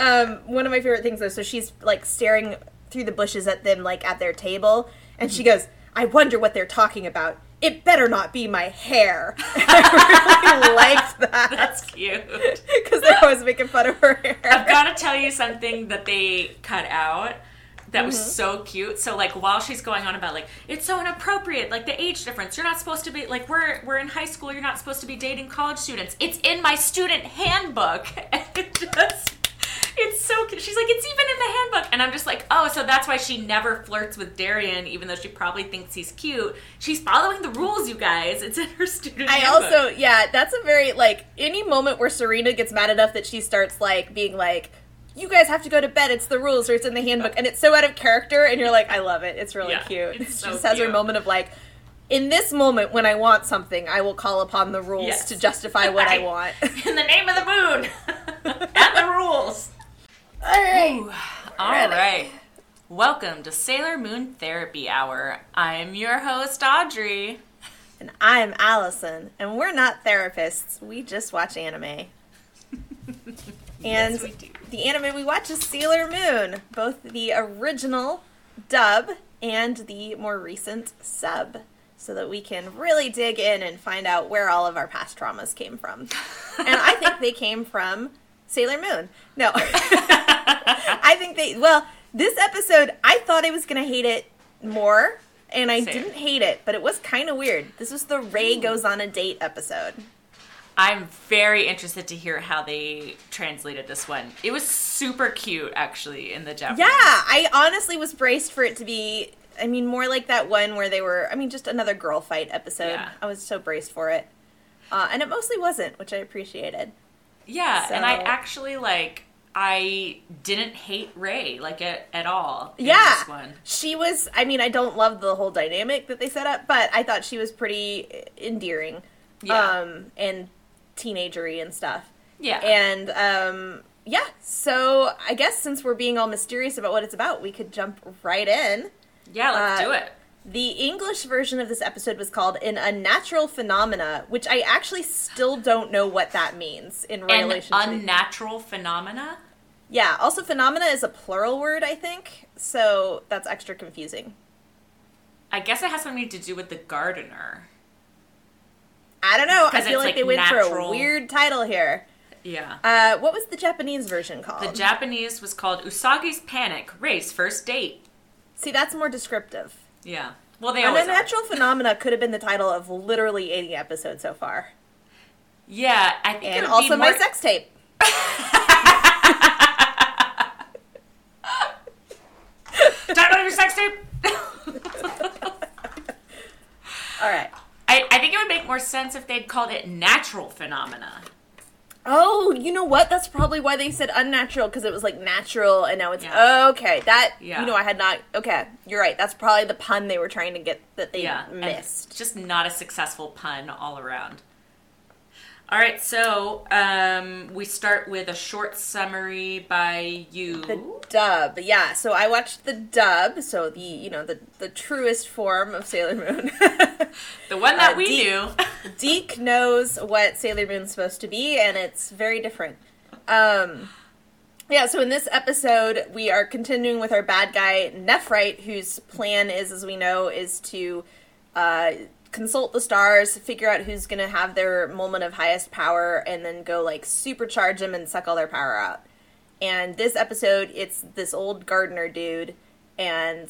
Um, one of my favorite things though, so she's like staring through the bushes at them, like at their table, and she goes, "I wonder what they're talking about. It better not be my hair." I really liked that That's cute. because they're always making fun of her hair. I've got to tell you something that they cut out that was so cute. So like while she's going on about like it's so inappropriate, like the age difference. You're not supposed to be like we're we're in high school. You're not supposed to be dating college students. It's in my student handbook. And it just it's so cute. She's like it's even in the handbook, and I'm just like oh, so that's why she never flirts with Darian, even though she probably thinks he's cute. She's following the rules, you guys. It's in her student. I handbook. also, yeah, that's a very like any moment where Serena gets mad enough that she starts like being like, "You guys have to go to bed. It's the rules, or it's in the handbook," and it's so out of character, and you're like, "I love it. It's really Yeah, cute." it's she so just has her moment of like, "In this moment, when I want something, I will call upon the rules Yes. to justify what I Right. want." in the name of the moon and the rules. All right. Ooh, all right. Welcome to Sailor Moon Therapy Hour. I'm your host, Audrey. And I'm Allison, and we're not therapists. We just watch anime. And Yes, we do. the anime we watch is Sailor Moon, both the original dub and the more recent sub, so that we can really dig in and find out where all of our past traumas came from. and I think they came from Sailor Moon. No. I think they, well, this episode, I thought I was going to hate it more, and I Same. didn't hate it, but it was kind of weird. This was the Ray goes on a date episode. I'm very interested to hear how they translated this one. It was super cute, actually, in the Japanese. Yeah, I honestly was braced for it to be. I mean, more like that one where they were. I mean, just another girl fight episode. Yeah. I was so braced for it, uh, and it mostly wasn't, which I appreciated. Yeah, and I actually, like, I didn't hate Ray, like, at, at all in Yeah, this one. she was. I mean, I don't love the whole dynamic that they set up, but I thought she was pretty endearing, Yeah. um, and teenagery and stuff. Yeah. And um, yeah, so I guess since we're being all mysterious about what it's about, we could jump right in. yeah, let's uh, do it. The English version of this episode was called An Unnatural Phenomena, which I actually still don't know what that means in An relation to. unnatural phenomena? yeah, also, phenomena is a plural word, I think, so that's extra confusing. I guess it has something to do with the gardener. I don't know. I feel like, like, they went for a weird title here. Yeah. Uh, what was the Japanese version called? The Japanese was called Usagi's Panic, Rei's first date. See, that's more descriptive. Yeah. Well, they An always are. phenomena could have been the title of literally any episode so far, Yeah, I think it and also be my sex tape. Talk about your sex tape. All right. I, I think it would make more sense if they'd called it natural phenomena. Oh, you know what? That's probably why they said unnatural because it was like natural, and now it's Yeah. okay. That Yeah. you know, I had not. Okay, you're right. That's probably the pun they were trying to get that they Yeah, and missed. just not a successful pun all around. All right, so um, we start with a short summary by you. The dub, yeah. So I watched the dub. So the you know the the truest form of Sailor Moon. The one that Uh, we deep- knew. DiC knows what Sailor Moon's supposed to be, and it's very different. Um, yeah, so in this episode, we are continuing with our bad guy, Nephrite, whose plan is, as we know, is to uh, consult the stars, figure out who's going to have their moment of highest power, and then go, like, supercharge them and suck all their power out. And this episode, it's this old gardener dude, and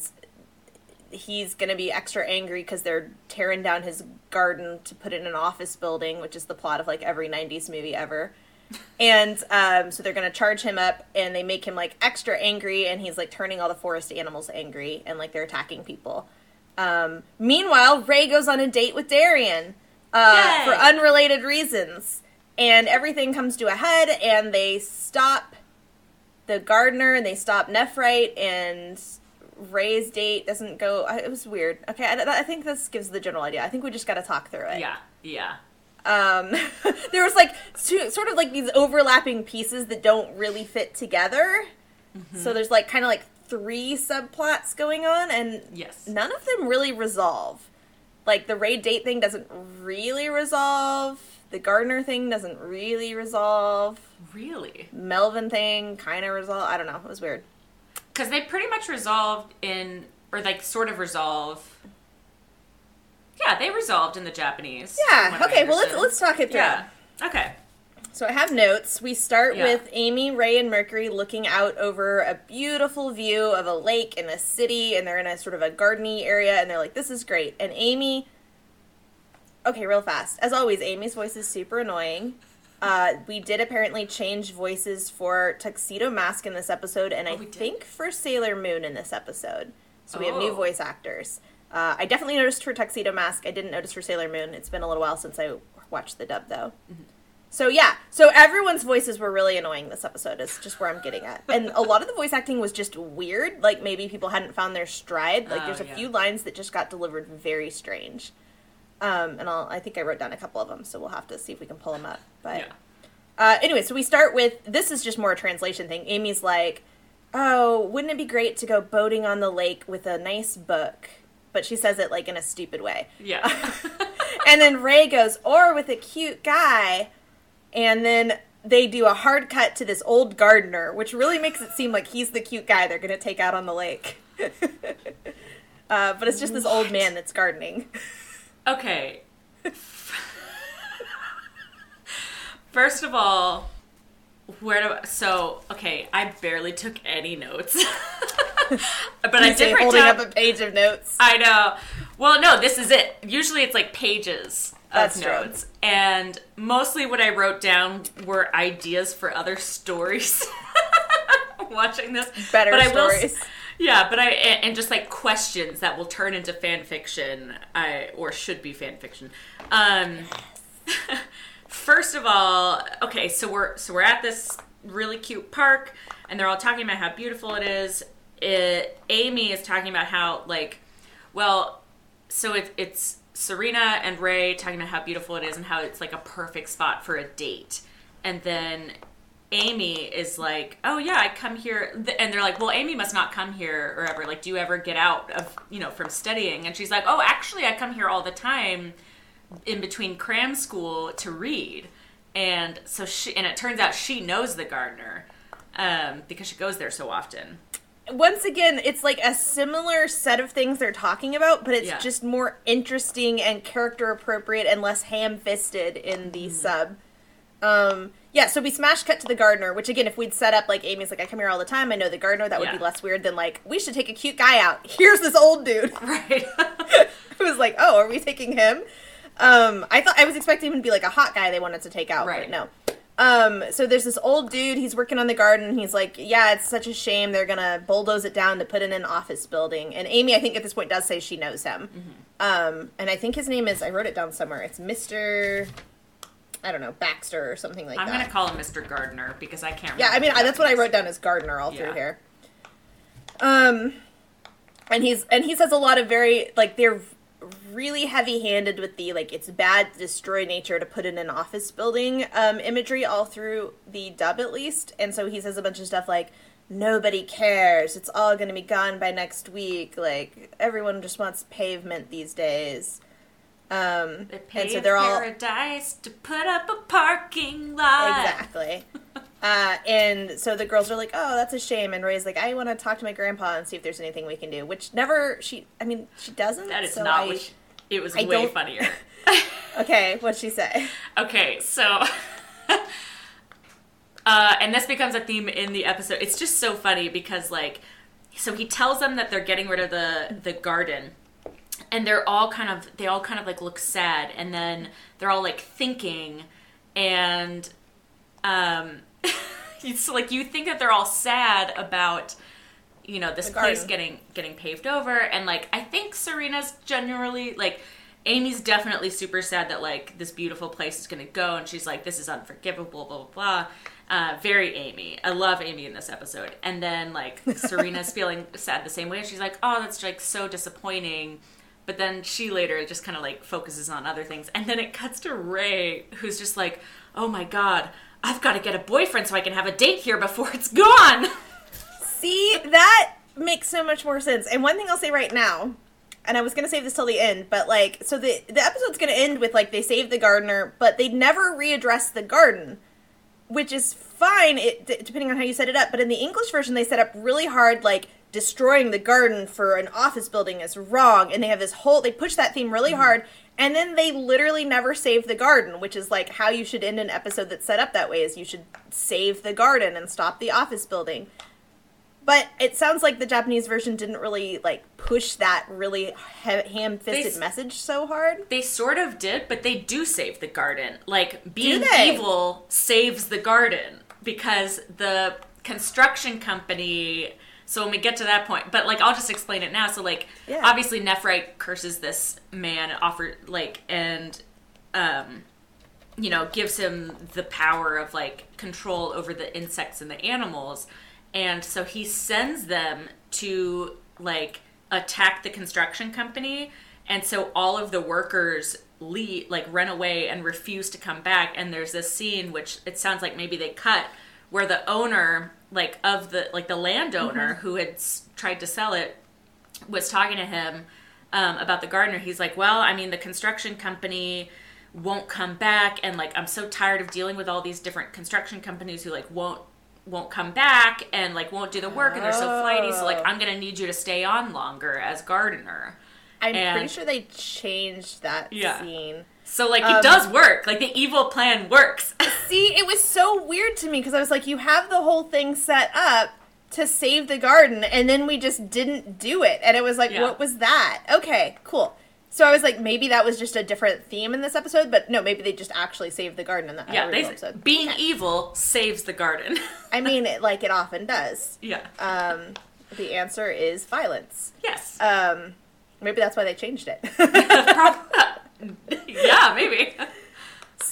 he's going to be extra angry because they're tearing down his garden to put in an office building, which is the plot of like every 90s movie ever. And um, so they're going to charge him up and they make him like extra angry and he's like turning all the forest animals angry and like they're attacking people. Um, meanwhile, Ray goes on a date with Darian uh, for unrelated reasons. And everything comes to a head and they stop the gardener and they stop Nephrite and Ray's date doesn't go. It was weird. Okay, I, I think this gives the general idea. I think we just got to talk through it. yeah, yeah. Um, there was like two, sort of like these overlapping pieces that don't really fit together. Mm-hmm. So there's like kind of like three subplots going on, and Yes. none of them really resolve. Like the raid date thing doesn't really resolve. The gardener thing doesn't really resolve. Really? Melvin thing kind of resolved. I don't know. It was weird. Because they pretty much resolved in, or like sort of resolve. Yeah, they resolved in the Japanese. Yeah. Okay. Well, let's let's talk it through. Yeah. Okay. So I have notes. We start Yeah. with Amy, Ray, and Mercury looking out over a beautiful view of a lake and a city, and they're in a sort of a gardeny area, and they're like, "This is great." And Amy, okay, real fast. As always, Amy's voice is super annoying. Uh, we did apparently change voices for Tuxedo Mask in this episode, and I Oh, did? think for Sailor Moon in this episode. So we have new Oh. voice actors. Uh, I definitely noticed for Tuxedo Mask. I didn't notice for Sailor Moon. It's been a little while since I watched the dub, though. So yeah, so everyone's voices were really annoying this episode. Is just where I'm getting at, and a lot of the voice acting was just weird. Like maybe people hadn't found their stride. Like Oh, there's a yeah. few lines that just got delivered very strange. Um, and I'll, I think I wrote down a couple of them, so we'll have to see if we can pull them up. But Yeah. uh, anyway, so we start with this is just more a translation thing. Amy's like, "Oh, wouldn't it be great to go boating on the lake with a nice book?" But she says it like in a stupid way. Yeah. And then Ray goes, "Or with a cute guy." And then they do a hard cut to this old gardener, which really makes it seem like he's the cute guy they're going to take out on the lake. uh, but it's just this old man that's gardening. okay. First of all, where do I, so okay? I barely took any notes, but I You say did write holding down. up a page of notes. I know. Well, no, this is it. Usually it's like pages of That's true. notes. And mostly what I wrote down were ideas for other stories. Watching this. Better but I will stories. yeah, but I and and just like questions that will turn into fan fiction, I or should be fan fiction. Um First of all, okay, so we're so we're at this really cute park, and they're all talking about how beautiful it is. It, Amy is talking about how like, well, so it, it's Serena and Ray talking about how beautiful it is and how it's like a perfect spot for a date, and then Amy is like, "Oh yeah, I come here," and they're like, "Well, Amy must not come here or ever. Like, do you ever get out of you know from studying?" And she's like, "Oh, actually, I come here all the time." in between cram school to read and so she and it turns out she knows the gardener um, because she goes there so often Once again, it's like a similar set of things they're talking about, but it's Yeah. just more interesting and character appropriate and less ham fisted in the sub. Um, yeah, so we smash cut to the gardener, which again, if we'd set up like Amy's like, I come here all the time, I know the gardener, that would Yeah. be less weird than like, we should take a cute guy out. Here's this old dude. right I was like, oh, are we taking him? Um, I thought I was expecting him to be like a hot guy they wanted to take out, Right. but no. Um, so there's this old dude, he's working on the garden, he's like, Yeah, it's such a shame they're gonna bulldoze it down to put in an office building. And Amy, I think at this point does say she knows him. Um, and I think his name is I wrote it down somewhere. It's Mr. I don't know, Baxter or something like that. i'm gonna call him mr gardner because i can't Yeah, I mean I, that's what I wrote down as gardener all through here. Um, and he's and he says a lot of very like they're really heavy-handed with the like it's bad to destroy nature to put in an office building um, imagery all through the dub at least, and so he says a bunch of stuff like nobody cares, it's all going to be gone by next week, like everyone just wants pavement these days. Um, they and so they're all paradise to put up a parking lot Exactly. uh, and so the girls are like, "Oh, that's a shame." And Ray's like, "I want to talk to my grandpa and see if there's anything we can do." Which never she. I mean, she doesn't. that is so not I- what she, it was I way don't- funnier Okay, what'd she say? Okay, so uh, and this becomes a theme in the episode. It's just so funny because like so he tells them that they're getting rid of the the garden and they're all kind of they all kind of like look sad and then they're all like thinking and um it's like you think that they're all sad about you know this The place garden. getting getting paved over. And like i think serena's generally like amy's definitely super sad that like this beautiful place is gonna go. And she's like this is unforgivable blah blah blah. Uh, very amy. I love amy in this episode. And then like serena's feeling sad the same way. She's like oh that's like so disappointing. But then she later just kind of like focuses on other things. And then it cuts to ray who's just like oh my god i've got to get a boyfriend so i can have a date here before it's gone See, that makes so much more sense. And one thing I'll say right now, and I was gonna save this till the end, but like, so the the episode's gonna end with like they save the gardener, but they never readdress the garden. which is fine it, d- depending on how you set it up. But in the English version, they set up really hard, like destroying the garden for an office building is wrong, and they have this whole they push that theme really mm-hmm. hard. And then they literally never save the garden, which is like how you should end an episode that's set up that way is you should save the garden and stop the office building. But it sounds like the Japanese version didn't really like push that really ha- ham-fisted They message so hard. They sort of did, but they do save the garden. Like being evil saves the garden because the construction company. So when we get to that point, but like I'll just explain it now. So like Yeah. obviously Nephrite curses this man, offer like and um you know gives him the power of like control over the insects and the animals and so he sends them to like attack the construction company. And so all of the workers leave like run away and refuse to come back. And there's this scene which it sounds like maybe they cut where the owner like of the like the landowner who had s- tried to sell it was talking to him um, about the gardener. He's like, "Well, I mean, the construction company won't come back, and like, I'm so tired of dealing with all these different construction companies who like won't won't come back and like won't do the work, and they're so flighty. So like, Oh. I'm gonna need you to stay on longer as gardener. I'm And- pretty sure they changed that Yeah. scene. So like, Um, it does work. Like the evil plan works. See, it was so weird to me because I was like, you have the whole thing set up to save the garden, and then we just didn't do it. And it was like, Yeah. what was that? Okay, cool. So I was like, maybe that was just a different theme in this episode, but no, maybe they just actually saved the garden in that yeah, they, episode. being Okay. evil saves the garden. I mean, it, like it often does. yeah. Um, the answer is violence. yes. Um, maybe that's why they changed it. yeah, maybe.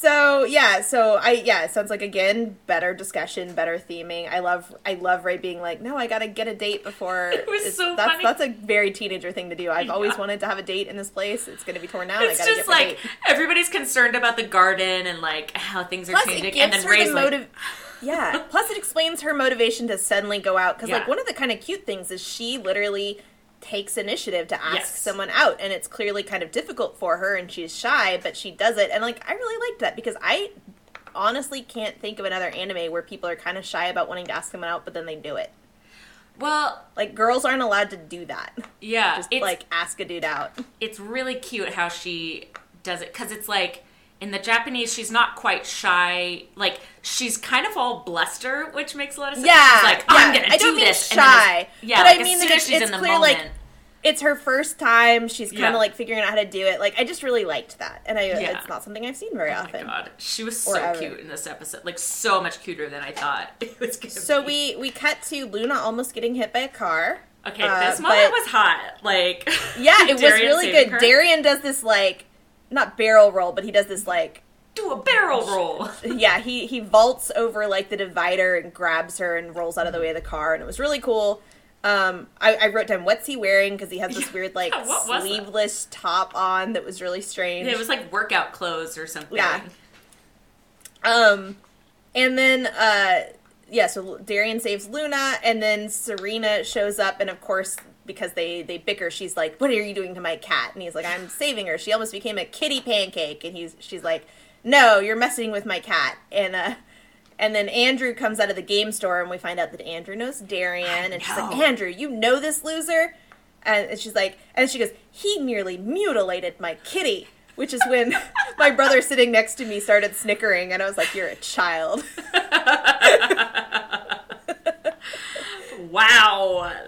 So yeah, so I yeah, it sounds like again better discussion, better theming. I love I love Ray being like, no, I gotta get a date before. It was it's- so that's funny. that's a very teenager thing to do. I've always wanted to have a date in this place. It's gonna be torn down. It's I gotta just get like date. everybody's concerned about the garden and like how things are Plus, it changing, gives and then her Ray's the like, yeah. Plus, it explains her motivation to suddenly go out because, Yeah. like, one of the kind of cute things is she literally takes initiative to ask Yes. someone out, and it's clearly kind of difficult for her, and she's shy, but she does it, and like, I really liked that because I honestly can't think of another anime where people are kind of shy about wanting to ask someone out, but then they do it. well, Like, girls aren't allowed to do that. yeah, Just like ask a dude out. it's really cute how she does it because it's like in the Japanese, she's not quite shy. Like she's kind of all bluster, which makes a lot of sense. Yeah, she's like, I'm gonna I do don't mean this. shy, yeah, but like, I mean as soon as she's in the clear, like, moment. It's her first time. She's kind of Yeah. like figuring out how to do it. Like, I just really liked that, and I Yeah. it's not something I've seen very Oh my often. god, she was so ever. cute in this episode. Like so much cuter than I thought it was gonna So be. we we cut to Luna almost getting hit by a car. Okay, uh, this moment was hot. Like Yeah, it was really good. her. Darian does this like not barrel roll, but he does this like do a barrel roll. yeah, he he vaults over like the divider and grabs her and rolls out of the way of the car, and it was really cool. Um, I, I wrote down what's he wearing because he has this weird like Yeah, what was that? sleeveless top on that was really strange. It was like workout clothes or something. Yeah. Um, and then uh, yeah, so Darian saves Luna, and then Serena shows up, and of course because they they bicker, she's like, "What are you doing to my cat?" And he's like, "I'm saving her. She almost became a kitty pancake." And he's she's like, "No, you're messing with my cat." And uh. And then Andrew comes out of the game store, and we find out that Andrew knows Darian, and she's like, "Andrew, you know this loser?" And and she's like, and she goes, "He nearly mutilated my kitty," which is when my brother sitting next to me started snickering, and I was like, "You're a child." Wow.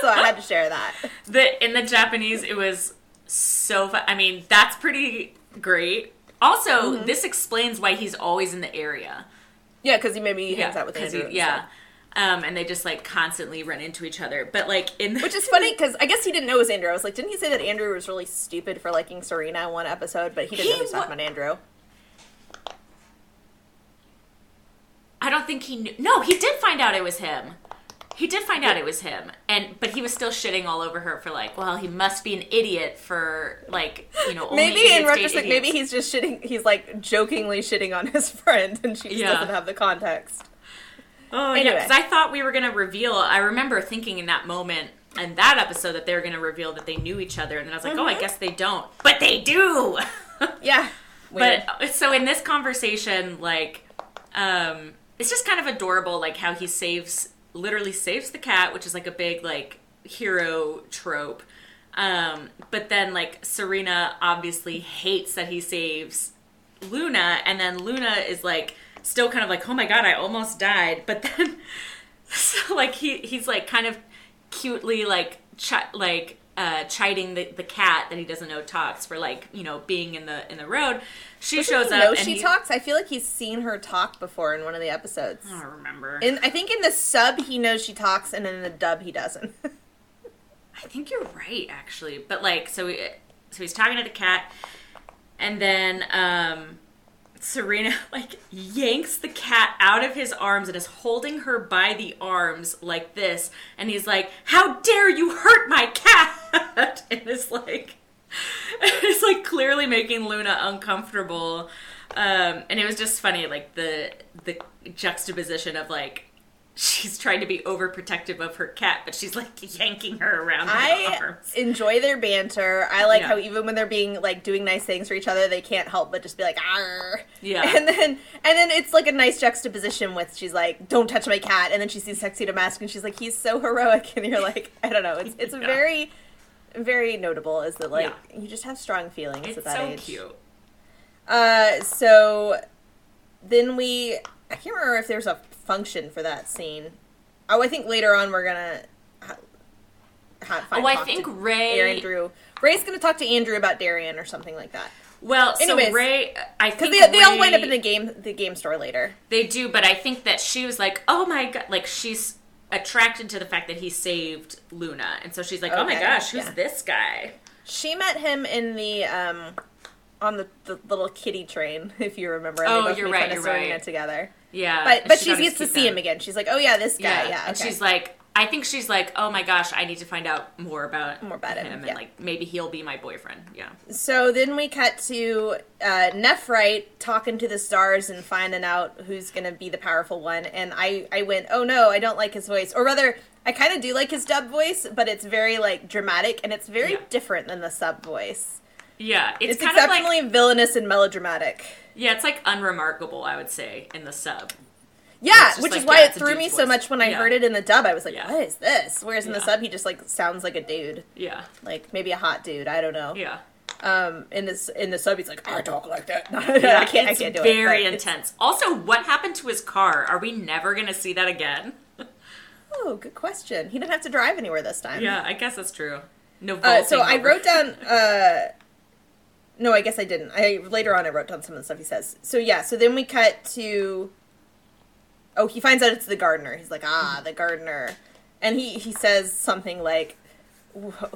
so I had to share that. the in the Japanese, it was so fun. I mean, that's pretty great. Also, Mm-hmm. this explains why he's always in the area. Yeah, because he maybe hangs Yeah, out with Andrew. he- yeah. Um, and they just like constantly run into each other. But like in Which is funny because I guess he didn't know it was Andrew. I was like, didn't he say that Andrew was really stupid for liking Serena one episode? But he didn't He know he was talking wa- about Andrew. I don't think he knew. No, he did find out it was him. He did find out it was him, and but he was still shitting all over her for like, well, he must be an idiot for like, you know, only Maybe in retrospect, maybe he's just shitting. He's like jokingly shitting on his friend, and she Yeah. doesn't have the context. Oh Anyway. yeah, because I thought we were gonna reveal. I remember thinking in that moment in that episode that they were gonna reveal that they knew each other, and then I was like, oh, I Mhm. guess they don't, but they do. Yeah, Weird. but so in this conversation, like, Um, it's just kind of adorable, like how he saves, literally saves the cat, which is like a big like hero trope. Um, but then like Serena obviously hates that he saves Luna, and then Luna is like still kind of like, oh my god, I almost died. But then, so like he he's like kind of cutely like ch- like uh, chiding the, the cat that he doesn't know talks for like you know being in the in the road. She Doesn't shows he up. know and she he- talks. I feel like he's seen her talk before in one of the episodes. I don't remember. In I think in the sub he knows she talks, and in the dub he doesn't. I think you're right, actually. But like, so he, so he's talking to the cat, and then um, Serena like yanks the cat out of his arms and is holding her by the arms like this, and he's like, "How dare you hurt my cat!" and it's like, it's like clearly making Luna uncomfortable. Um, and it was just funny, like the the juxtaposition of like she's trying to be overprotective of her cat, but she's like yanking her around I enjoy their banter. I like Yeah. how even when they're being like doing nice things for each other, they can't help but just be like, "Arr." Yeah. And then and then it's like a nice juxtaposition with she's like, "Don't touch my cat," and then she sees Tuxedo Mask and she's like, "He's so heroic," and you're like, I don't know. It's it's Yeah. very very notable is that like Yeah. you just have strong feelings It's at that so age. cute. Uh, so then we, I can't remember if there's a function for that scene. Oh, I think later on we're gonna. Ha- ha- Oh, I think Ray. Andrew. Ray's gonna talk to Andrew about Darian or something like that. Well, so Anyways. Ray, I think they, they all wind up in the game the game store later. They do, but I think that she was like, "Oh my god!" Like she's attracted to the fact that he saved Luna, and so she's like, "Oh my gosh, who's yeah. this guy?" She met him in the um on the, the little kitty train, if you remember. Oh, you're right, you're right. together. Yeah, But but she she gets to see cute him again. She's like, oh yeah, this guy. Yeah, Yeah, and she's like, I think she's like, "Oh my gosh, I need to find out more about More about him, and yeah. like maybe he'll be my boyfriend." Yeah, So then we cut to uh, Nephrite talking to the stars and finding out who's going to be the powerful one. And I, I went, oh no, I don't like his voice. Or rather, I kind of do like his dub voice, but it's very like dramatic and it's very Yeah. different than the sub voice. yeah, it's, It's, kind of exceptionally like villainous and melodramatic. Yeah, it's like unremarkable. I would say in the sub. Yeah, It's which like, is why yeah, it threw me dude's so much when I Yeah. heard it in the dub. I was like, what is this? Whereas in the sub, he just like sounds like a dude, Yeah, like maybe a hot dude. I don't know. yeah. Um, in this in the sub, he's like, I talk like that. Yeah, I can't. I can't do very it. it's- intense. Also, what happened to his car? Are we never going to see that again? Oh, good question. He didn't have to drive anywhere this time. yeah, I guess that's true. No. Uh, so vaulting I wrote down. Uh, no, I guess I didn't. I later on I wrote down some of the stuff he says. So yeah. So then we cut to. Oh, he finds out it's the gardener. He's like, ah, the gardener, and he he says something like.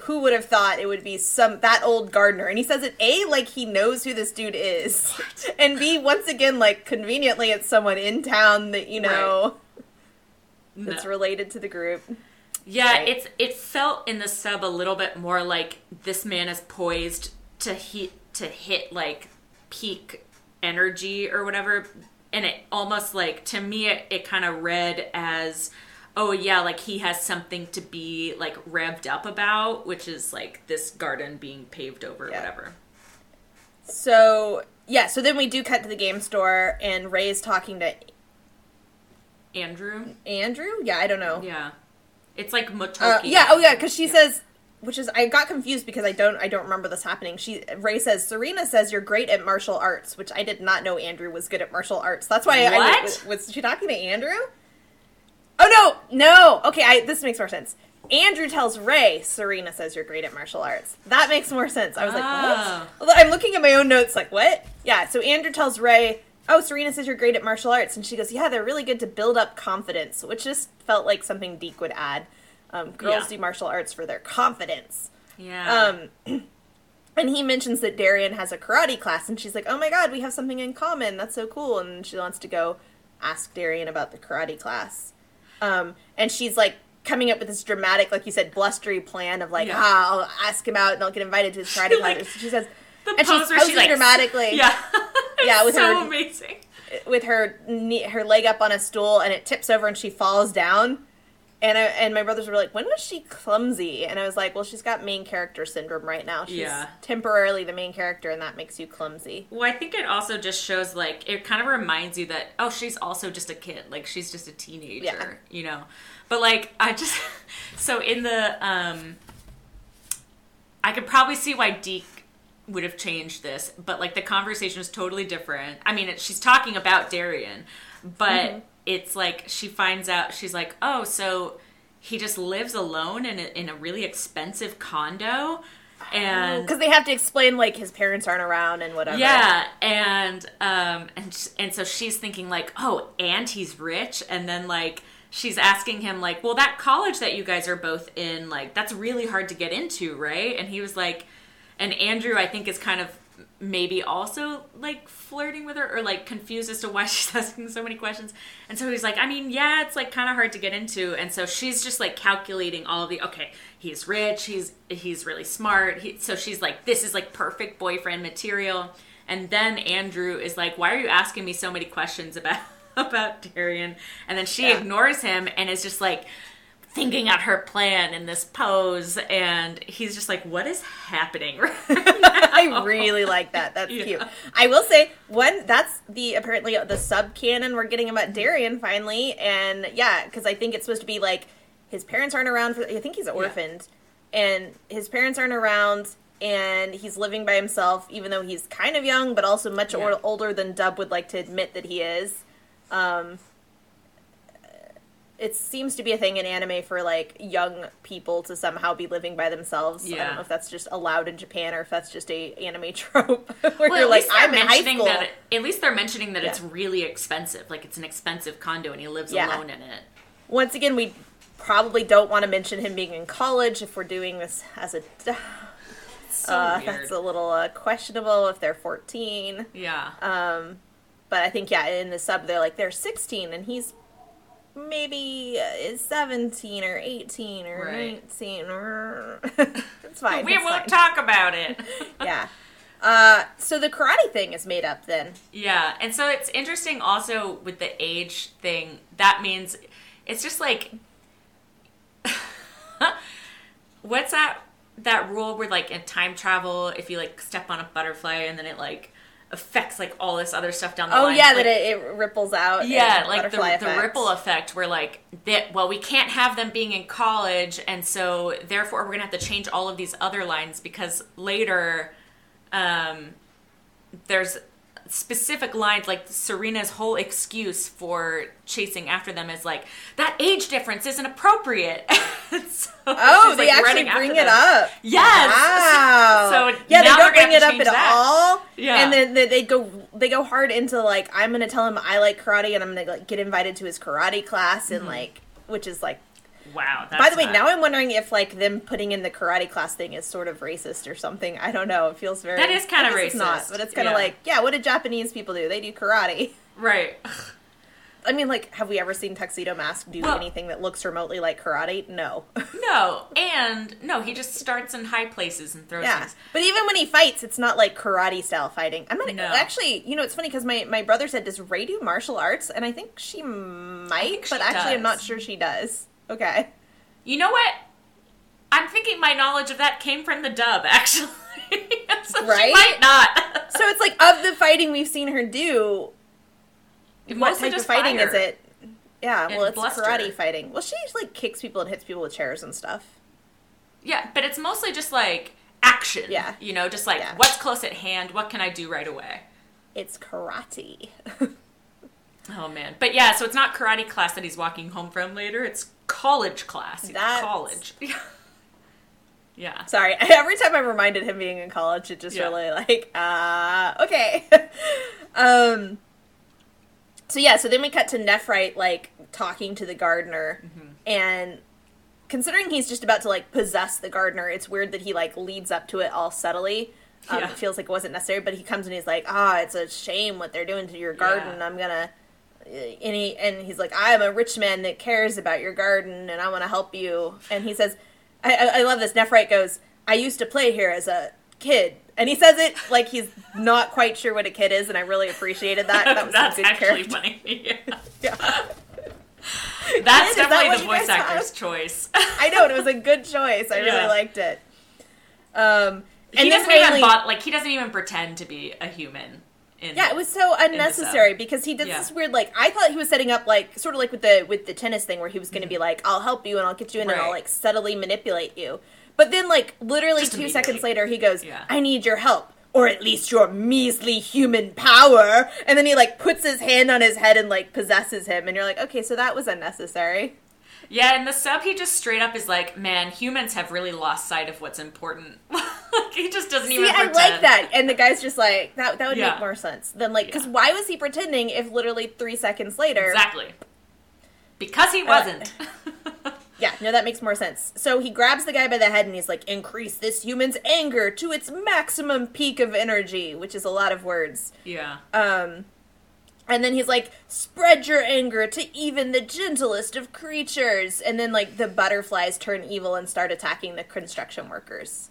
Who would have thought it would be some that old gardener? And he says it a like he knows who this dude is, and b once again like conveniently it's someone in town that you know No. that's related to the group. Yeah, Right. it's it felt in the sub a little bit more like this man is poised to hit to hit like peak energy or whatever, and it almost like to me it, it kind of read as oh yeah like he has something to be like revved up about which is like this garden being paved over or Yeah. whatever So yeah, so then we do cut to the game store, and Ray is talking to andrew Andrew. Yeah, I don't know. yeah it's like Motoki. Uh, yeah. Oh yeah, because she Yeah. says, which is I got confused because I don't I don't remember this happening. She Ray says Serena says you're great at martial arts, which I did not know Andrew was good at martial arts. That's why I, I What? was, was she talking to Andrew? Oh no, no. Okay, I this makes more sense. Andrew tells Ray, Serena says you're great at martial arts. That makes more sense. I was like, Oh. what? I'm looking at my own notes, like, what? Yeah, so Andrew tells Ray, oh, Serena says you're great at martial arts. And she goes, yeah, they're really good to build up confidence, which just felt like something DiC would add. Um, girls Yeah. do martial arts for their confidence. yeah Um, and he mentions that Darian has a karate class, and she's like, "Oh my god, we have something in common. That's so cool." And she wants to go ask Darian about the karate class. Um, and she's like coming up with this dramatic, like you said, blustery plan of like, Yeah. "Ah, I'll ask him out, and I'll get invited to his karate Like, class." She says, the and she's posing like, dramatically yeah Yeah, with so her- amazing with her knee, her leg up on a stool, and it tips over, and she falls down. And I, and my brothers were like, "When was she clumsy?" And I was like, "Well, she's got main character syndrome right now. She's Yeah. temporarily the main character, and that makes you clumsy." Well, I think it also just shows like it kind of reminds you that oh, she's also just a kid. Like she's just a teenager, Yeah. you know. But like I just so in the um I could probably see why DiC would have changed this, but like the conversation is totally different. I mean, it, she's talking about Darian, but Mm-hmm. It's like she finds out she's like, "Oh, so he just lives alone in a, in a really expensive condo." And Because they have to explain like his parents aren't around and whatever. yeah, and um, and and so she's thinking like, oh, and he's rich, and then like she's asking him like, well, that college that you guys are both in, like, that's really hard to get into, right? And he was like, and Andrew, I think, is kind of maybe also like flirting with her or like confused as to why she's asking so many questions. And so he's like, I mean, yeah, it's like kind of hard to get into. And so she's just like calculating all the okay, he's rich, he's he's really smart. He, so she's like, this is like perfect boyfriend material. And then Andrew is like, why are you asking me so many questions about about Darian? And then she Yeah. ignores him and is just like thinking out her plan in this pose and he's just like what is happening right I really like that. That's Yeah. cute. I will say one. That's the apparently the sub canon we're getting about Darian finally, and yeah, because I think it's supposed to be like his parents aren't around. For, I think he's orphaned, and his parents aren't around, and he's living by himself, even though he's kind of young, but also much Yeah. older than Dub would like to admit that he is. Um, it seems to be a thing in anime for like young people to somehow be living by themselves. Yeah. I don't know if that's just allowed in Japan or if that's just a anime trope where well, you're at like, least they're I'm in high mentioning school. that at least they're mentioning that it's really expensive like it's an expensive condo and he lives Yeah. alone in it Once again, we probably don't want to mention him being in college if we're doing this as a. so uh, weird that's a little uh, questionable if they're 14. yeah Um, but I think yeah, in the sub they're like they're 16 and he's maybe uh, is 17 or 18 or Right. 19 or it's fine. we it's won't fine. talk about it Yeah. Uh, so the karate thing is made up then. Yeah, and so it's interesting also with the age thing. That means it's just like what's that that rule where like in time travel if you like step on a butterfly and then it like affects like all this other stuff down the Oh line. Oh yeah, Like, that it, it ripples out. yeah, like the, the ripple effect where like that well we can't have them being in college and so therefore we're gonna have to change all of these other lines because later um there's specific lines like Serena's whole excuse for chasing after them is like that age difference isn't appropriate. so Oh, they like, actually bring it up. Yes. Wow. So yeah, they don't bring it up at that. all. Yeah. And then they, they go they go hard into like I'm gonna tell him I like karate and I'm gonna like get invited to his karate class and mm-hmm. like which is like Wow. by the way not- now I'm wondering if like them putting in the karate class thing is sort of racist or something. I don't know. It feels very That is I guess It's not, racist. but it's kind of Yeah. like yeah. What do Japanese people do? They do karate. right. I mean, like, have we ever seen Tuxedo Mask do Well- anything that looks remotely like karate? No. No, and no, he just starts in high places and throws Yeah, things. but even when he fights, it's not like karate style fighting. I'm not No. actually. You know, it's funny because my my brother said, "Does Ray do martial arts?" And I think she might, think but she actually, I'm not sure she does. Okay, You know what? I'm thinking my knowledge of that came from the dub, actually. so Right? Might not. so it's like of the fighting we've seen her do. what Mostly type of fighting fire. is it? Yeah, well, it's bluster. karate fighting. Well, she like kicks people and hits people with chairs and stuff. Yeah, but it's mostly just like action. Yeah. You know, just like Yeah. what's close at hand, what can I do right away? It's karate. Oh man. But yeah, so it's not karate class that he's walking home from later, it's college class. That's- college. yeah. Sorry, every time I'm reminded him being in college, it just Yeah. really like, uh, okay. um, so yeah, so then we cut to Nephrite like talking to the gardener, Mm-hmm. and considering he's just about to like possess the gardener, it's weird that he like leads up to it all subtly. Um, Yeah. It feels like it wasn't necessary, but he comes and he's like, "Ah, it's a shame what they're doing to your garden. Yeah. I'm gonna." And he and he's like, "I am a rich man that cares about your garden, and I want to help you." And he says, I, I, I love this. Nephrite goes, I used to play here as a kid. And he says it like he's not quite sure what a kid is, and I really appreciated that. That was That's some good actually character. funny. Yeah. Yeah. That's definitely what the voice actor's have? choice. I know, and it was a good choice. I really liked it. Um, and he doesn't even bot- like he doesn't even pretend to be a human. Yeah, it was so unnecessary because he did Yeah. this weird like I thought he was setting up like sort of like with the with the tennis thing where he was going to be like I'll help you and I'll get you in and I'll like subtly manipulate you. But then like literally Just 2 seconds later he goes Yeah. I need your help or at least your measly human power and then he like puts his hand on his head and like possesses him and you're like okay so that was unnecessary. Yeah, in the sub, he just straight up is like, "Man, humans have really lost sight of what's important." like, he just doesn't See, even. I Pretend. like that. And the guy's just like, that that would Yeah. make more sense than like, because Yeah. why was he pretending if literally three seconds later? Exactly. Because he wasn't. Yeah, no, that makes more sense. So he grabs the guy by the head and he's like, increase this human's anger to its maximum peak of energy, which is a lot of words. yeah. Um, and then he's like, spread your anger to even the gentlest of creatures. And then, like, the butterflies turn evil and start attacking the construction workers.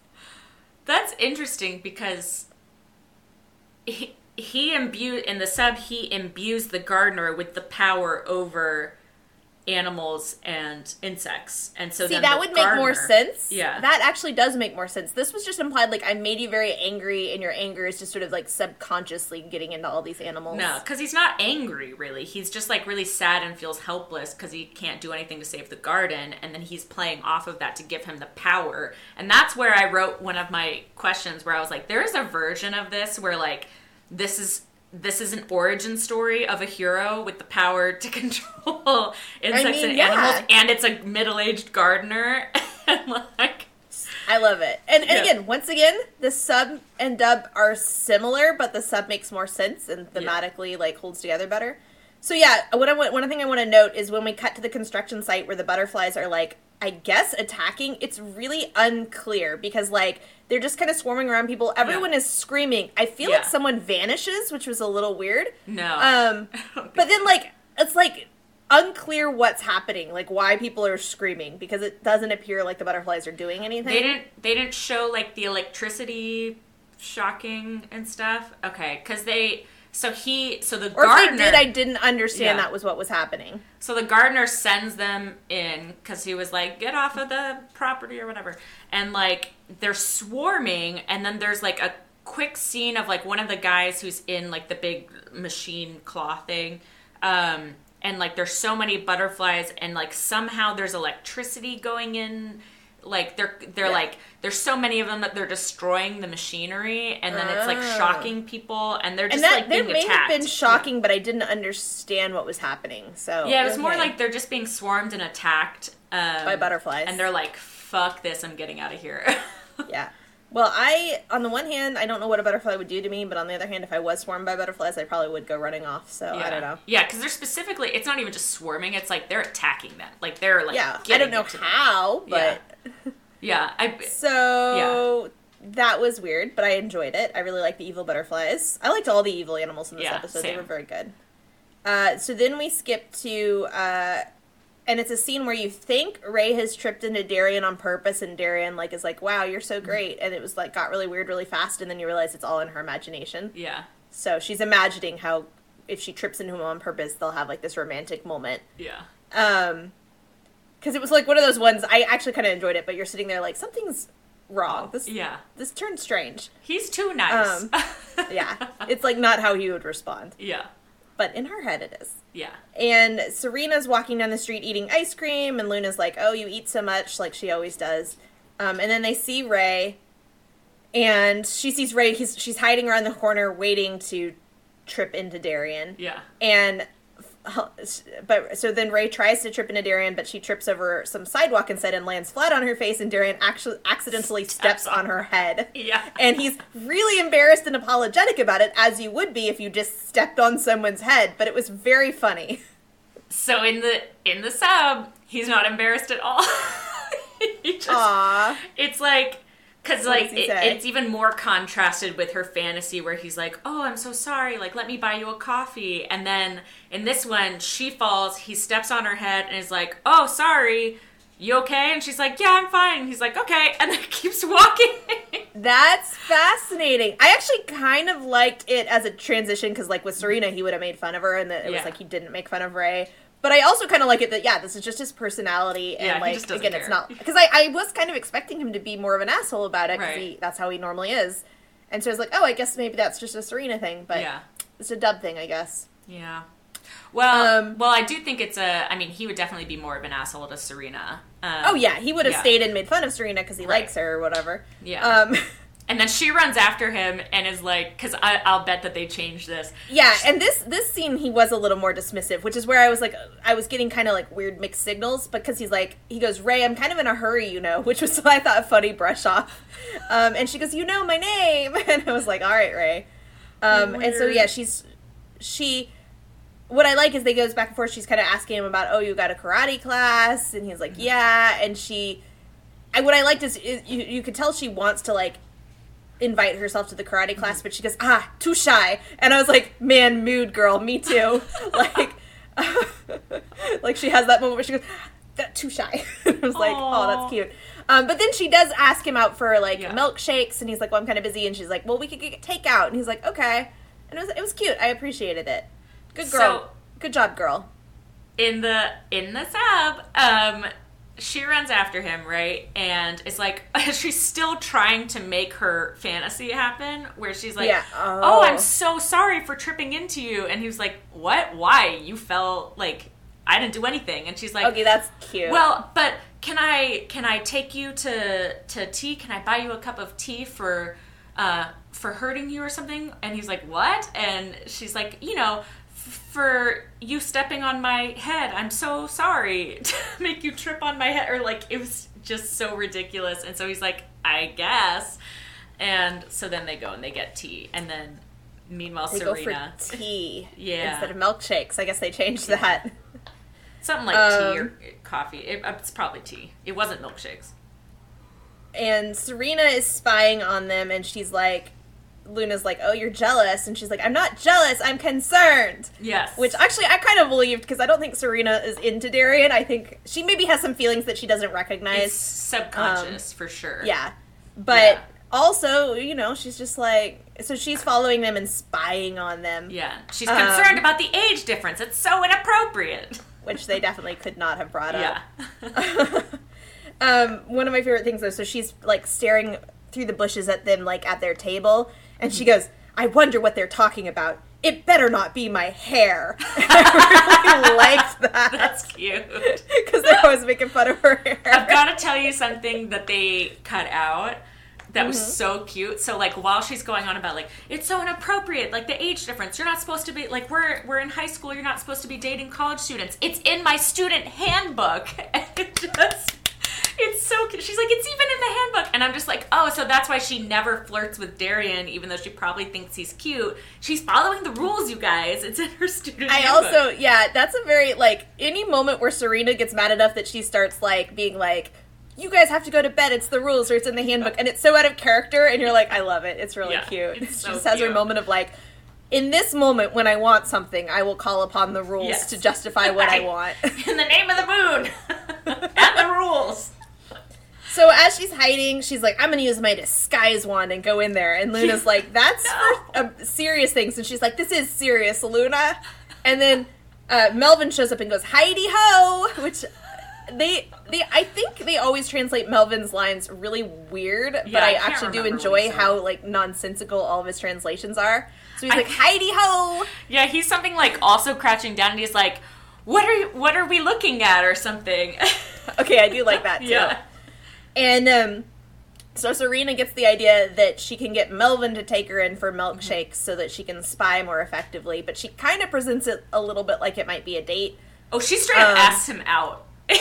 That's interesting because he, he imbued in the sub he imbues the gardener with the power over animals and insects, and so See, that would make more sense. Yeah, That actually does make more sense. This was just implied, like, I made you very angry, and your anger is just sort of, like, subconsciously getting into all these animals. no, because he's not angry really. He's just like really sad and feels helpless because he can't do anything to save the garden, and then he's playing off of that to give him the power. And that's where I wrote one of my questions where I was like, there is a version of this where like this is this is an origin story of a hero with the power to control insects mean, and yeah. animals, and it's a middle-aged gardener, and like I love it. And, and Yeah. again, once again, the sub and dub are similar, but the sub makes more sense and thematically like holds together better. So yeah, what I want, one thing I want to note is when we cut to the construction site where the butterflies are like, I guess attacking. It's really unclear because like they're just kind of swarming around people. Everyone is screaming. I feel like someone vanishes, which was a little weird. no. Um, but then like it's like unclear what's happening, like why people are screaming because it doesn't appear like the butterflies are doing anything. They didn't. They didn't show like the electricity shocking and stuff. Okay, because they. So he. So the Or gardener. if they did, I didn't understand Yeah. that was what was happening. So the gardener sends them in because he was like, "Get off of the property" or whatever, and like they're swarming, and then there's like a quick scene of like one of the guys who's in like the big machine claw thing, um, and like there's so many butterflies, and like somehow there's electricity going in. Like they're they're Yeah. like there's so many of them that they're destroying the machinery, and then it's like Oh. shocking people, and they're just And that like being may attacked. have been shocking, but I didn't understand what was happening. So Yeah, it was more like they're just being swarmed and attacked um, by butterflies. and they're like, "Fuck this! I'm getting out of here." yeah. Well, I on the one hand, I don't know what a butterfly would do to me, but on the other hand, if I was swarmed by butterflies, I probably would go running off. So yeah. I don't know. Yeah, because they're specifically. It's not even just swarming. It's like they're attacking them. Like they're like. yeah, I don't know into them. how, but Yeah, I. so that was weird, but I enjoyed it. I really liked the evil butterflies. I liked all the evil animals in this Yeah, episode; they were very good. Uh, so then we skip to, uh, and it's a scene where you think Ray has tripped into Darian on purpose, and Darian like is like, "Wow, you're Mm-hmm. so great," and it was like got really weird really fast, and then you realize it's all in her imagination. Yeah. So she's imagining how if she trips into him on purpose, they'll have like this romantic moment. Yeah. Um, because it was like one of those ones. I actually kind of enjoyed it, but you're sitting there like something's wrong. This Yeah. this turned strange. He's too nice. Um, Yeah, it's like not how he would respond, yeah. but in her head it is. Yeah. And Serena's walking down the street eating ice cream, and Luna's like, "Oh, you eat so much," like she always does. Um, and then they see Ray, and she sees Ray. He's she's hiding around the corner, waiting to trip into Darian. Yeah. And but so then Ray tries to trip into Darian, but she trips over some sidewalk instead and lands flat on her face, and Darian actually accidentally steps Steps on her head. Yeah. And he's really embarrassed and apologetic about it, as you would be if you just stepped on someone's head. But it was very funny. So in the in the sub, he's not embarrassed at all. he just Aww. it's like because like it, it's even more contrasted with her fantasy where he's like oh i'm so sorry. Like let me buy you a coffee. And then in this one she falls he steps on her head and is like oh sorry. You okay? And she's like yeah i'm fine. And he's like okay. And then keeps walking. That's fascinating. I actually kind of liked it as a transition because, like, with Serena, he would have made fun of her, and it was Yeah. like he didn't make fun of Ray. But I also kind of like it that yeah, this is just his personality, and Yeah, he like again, it's not because I, I was kind of expecting him to be more of an asshole about it because Right. that's how he normally is, and so I was like, oh, I guess maybe that's just a Serena thing, but yeah. it's a dub thing, I guess. Yeah. Well, Um, well, I do think it's a. I mean, he would definitely be more of an asshole to Serena. Um, Oh yeah, he would have yeah. stayed and made fun of Serena because he Right. likes her or whatever. Yeah. Um, And then she runs after him and is like, because I'll bet that they changed this. yeah, and this this scene he was a little more dismissive, which is where I was like, I was getting kind of like weird mixed signals because he's like, he goes, Ray, I'm kind of in a hurry, you know, which was I thought a funny brush off. Um, and she goes, you know my name, and I was like, all right, Ray. Um, and so yeah, she's she. What I like is they goes back and forth. She's kind of asking him about, oh, you got a karate class, and he's like, yeah, and she. I, what I liked is, is you, you could tell she wants to like invite herself to the karate class, but she goes, ah, too shy. And I was like, man, mood girl, me too. like, like she has that moment where she goes, that too shy. I was like, oh, that's cute. Um, but then she does ask him out for like Yeah. milkshakes, and he's like, well, I'm kind of busy. And she's like, well, we could get takeout. And he's like, okay. And it was, it was cute. I appreciated it. Good girl. So- Good job, girl. in the in the sub um she runs after him right and it's like she's still trying to make her fantasy happen where she's like Yeah. oh. Oh. i'm so sorry for tripping into you and he was like what why you felt like i didn't do anything and she's like Okay, that's cute. well but can i can i take you to to tea can i buy you a cup of tea for uh for hurting you or something and he's like what and she's like you know for you stepping on my head. I'm so sorry to make you trip on my head or like it was just so ridiculous. And so he's like i guess. And so then they go and they get tea. And then meanwhile they serena go for tea Yeah. instead of milkshakes. I guess they changed that. something like tea Um, or coffee. It, it's probably tea. It wasn't milkshakes. And Serena is spying on them, and she's like, Luna's like, "Oh, you're jealous," and she's like, "I'm not jealous. I'm concerned." yes Which actually I kind of believed because I don't think Serena is into Darian. I think she maybe has some feelings that she doesn't It's recognize. subconscious for sure. Yeah, but Yeah. also, you know, she's just like, so she's following them and spying on them, Yeah. She's Um, concerned about the age difference. It's so inappropriate. which they definitely could not have brought up. Yeah. um, one of my favorite things though, so she's like staring through the bushes at them, like at their table, and she goes, "I wonder what they're talking about. It better not be my hair." I really liked that That's cute. because they're always making fun of her hair. I've got to tell you something that they cut out that was Mm-hmm. so cute. So like while she's going on about like it's so inappropriate, like the age difference. You're not supposed to be like we're we're in high school. You're not supposed to be dating college students. It's in my student handbook. And it just it's so cute. She's like it's even in the handbook, and I'm just like oh, so that's why she never flirts with Darian, even though she probably thinks he's cute. She's following the rules, you guys. It's in her student. I handbook. also, yeah, that's a very like any moment where Serena gets mad enough that she starts like being like, "You guys have to go to bed. It's the rules, or it's in the handbook," and it's so out of character, and you're like, "I love it. It's really Yeah, cute." it's she so just has her moment of like, "In this moment, when I want something, I will call upon the rules Yes. to justify what I want." in the name of the moon and the rules. so as she's hiding, she's like, "I'm going to use my disguise wand and go in there," and Luna's like, "That's No. for uh, serious things," and she's like, "This is serious, Luna," and then. Uh, Melvin shows up and goes, "Heidi ho!" Which they they I think they always translate Melvin's lines really weird, but I I, actually do enjoy how like nonsensical all of his translations are. So he's I- like Heidi ho, Yeah, he's something like also crouching down, and he's like, "What are you, what are we looking at?" or something. okay, I do like that too. yeah, And um, so Serena gets the idea that she can get Melvin to take her in for milkshakes so that she can spy more effectively, but she kind of presents it a little bit like it might be a date. Oh, she straight up Um, asks him out.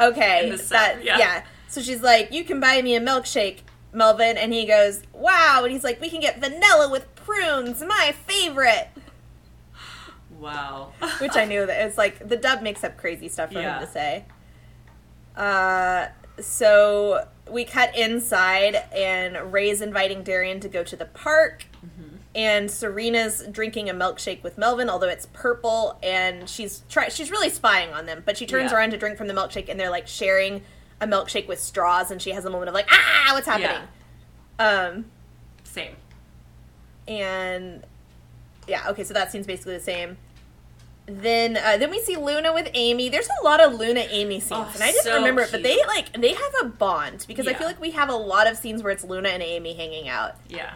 Okay, In the sub, that yeah. yeah. So she's like, "You can buy me a milkshake, Melvin," and he goes, "Wow!" And he's like, "We can get vanilla with prunes, my favorite." Wow. Which I knew that it's like the dub makes up crazy stuff for Yeah. him to say. Uh, so we cut inside, and Ray's inviting Darian to go to the park. And Serena's drinking a milkshake with Melvin, although it's purple, and she's try- she's really spying on them. But she turns Yeah. around to drink from the milkshake, and they're like sharing a milkshake with straws, and she has a moment of like, ah, what's happening? Um, Same. and yeah, okay, so that scene's basically the same. Then uh, then we see Luna with Amy. There's a lot of Luna Amy scenes, Oh, and I didn't so remember it, but they like they have a bond because I feel like we have a lot of scenes where it's Luna and Amy hanging out, Yeah.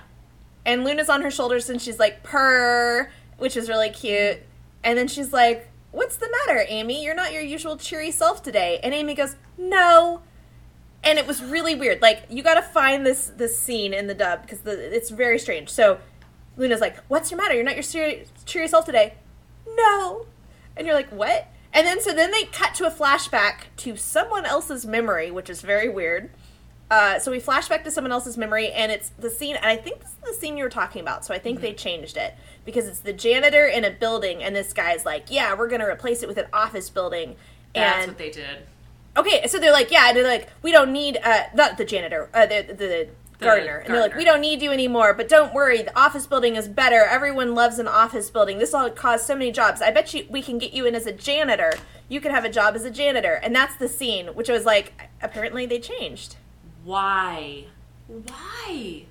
and Luna's on her shoulders and she's like purr, which is really cute, and then she's like, "What's the matter, Amy? You're not your usual cheery self today." And Amy goes, "No." And it was really weird. Like you got to find this this scene in the dub because it's very strange. So Luna's like, "What's your matter? You're not your cheery, cheery self today." No. And you're like, "What?" And then so then they cut to a flashback to someone else's memory, which is very weird. Uh, so we flash back to someone else's memory, and it's the scene. And I think this is the scene you were talking about. So I think they changed it because it's the janitor in a building, and this guy's like, "Yeah, we're gonna replace it with an office building." And that's and what they did. okay, so they're like, "Yeah," they're like, "We don't need uh, not the janitor, uh, the, the, the gardener," and they're like, "We don't need you anymore." But don't worry, the office building is better. Everyone loves an office building. This will cause so many jobs. I bet you we can get you in as a janitor. You could have a job as a janitor, and that's the scene, which was like, apparently they changed. Why? Why?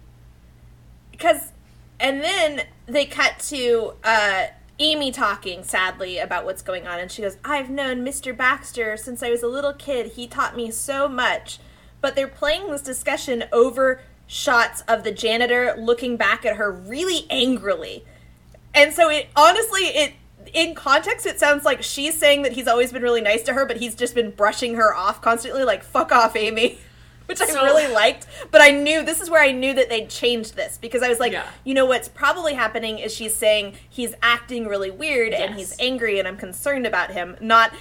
because and then they cut to uh Amy talking sadly about what's going on and she goes I've known Mr. Baxter since I was a little kid he taught me so much but they're playing this discussion over shots of the janitor looking back at her really angrily and so it honestly it in context it sounds like she's saying that he's always been really nice to her but he's just been brushing her off constantly like fuck off Amy which I really liked but I knew this is where I knew that they'd changed this because I was like Yeah. you know what's probably happening is she's saying he's acting really weird and he's angry and I'm concerned about him not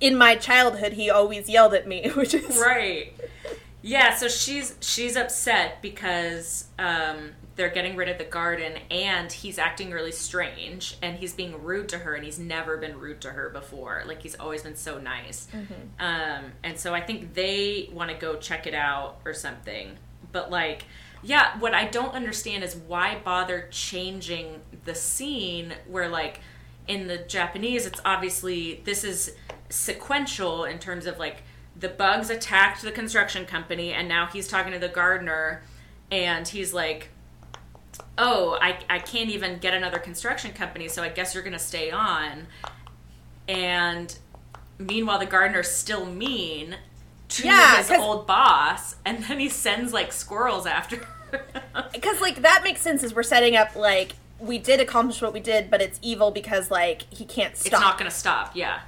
in my childhood he always yelled at me which is Right. Yeah, so she's she's upset because um, they're getting rid of the garden and he's acting really strange and he's being rude to her and he's never been rude to her before. Like he's always been so nice. Um, and so I think they want to go check it out or something. But like yeah, what I don't understand is why bother changing the scene where like in the Japanese it's obviously this is sequential in terms of like the bugs attacked the construction company and now he's talking to the gardener and he's like oh I, I can't even get another construction company so i guess you're gonna stay on. And meanwhile the gardener's still mean to Yeah, his old boss and then he sends like squirrels after because like that makes sense as we're setting up like we did accomplish what we did but it's evil because like he can't stop it's not gonna stop yeah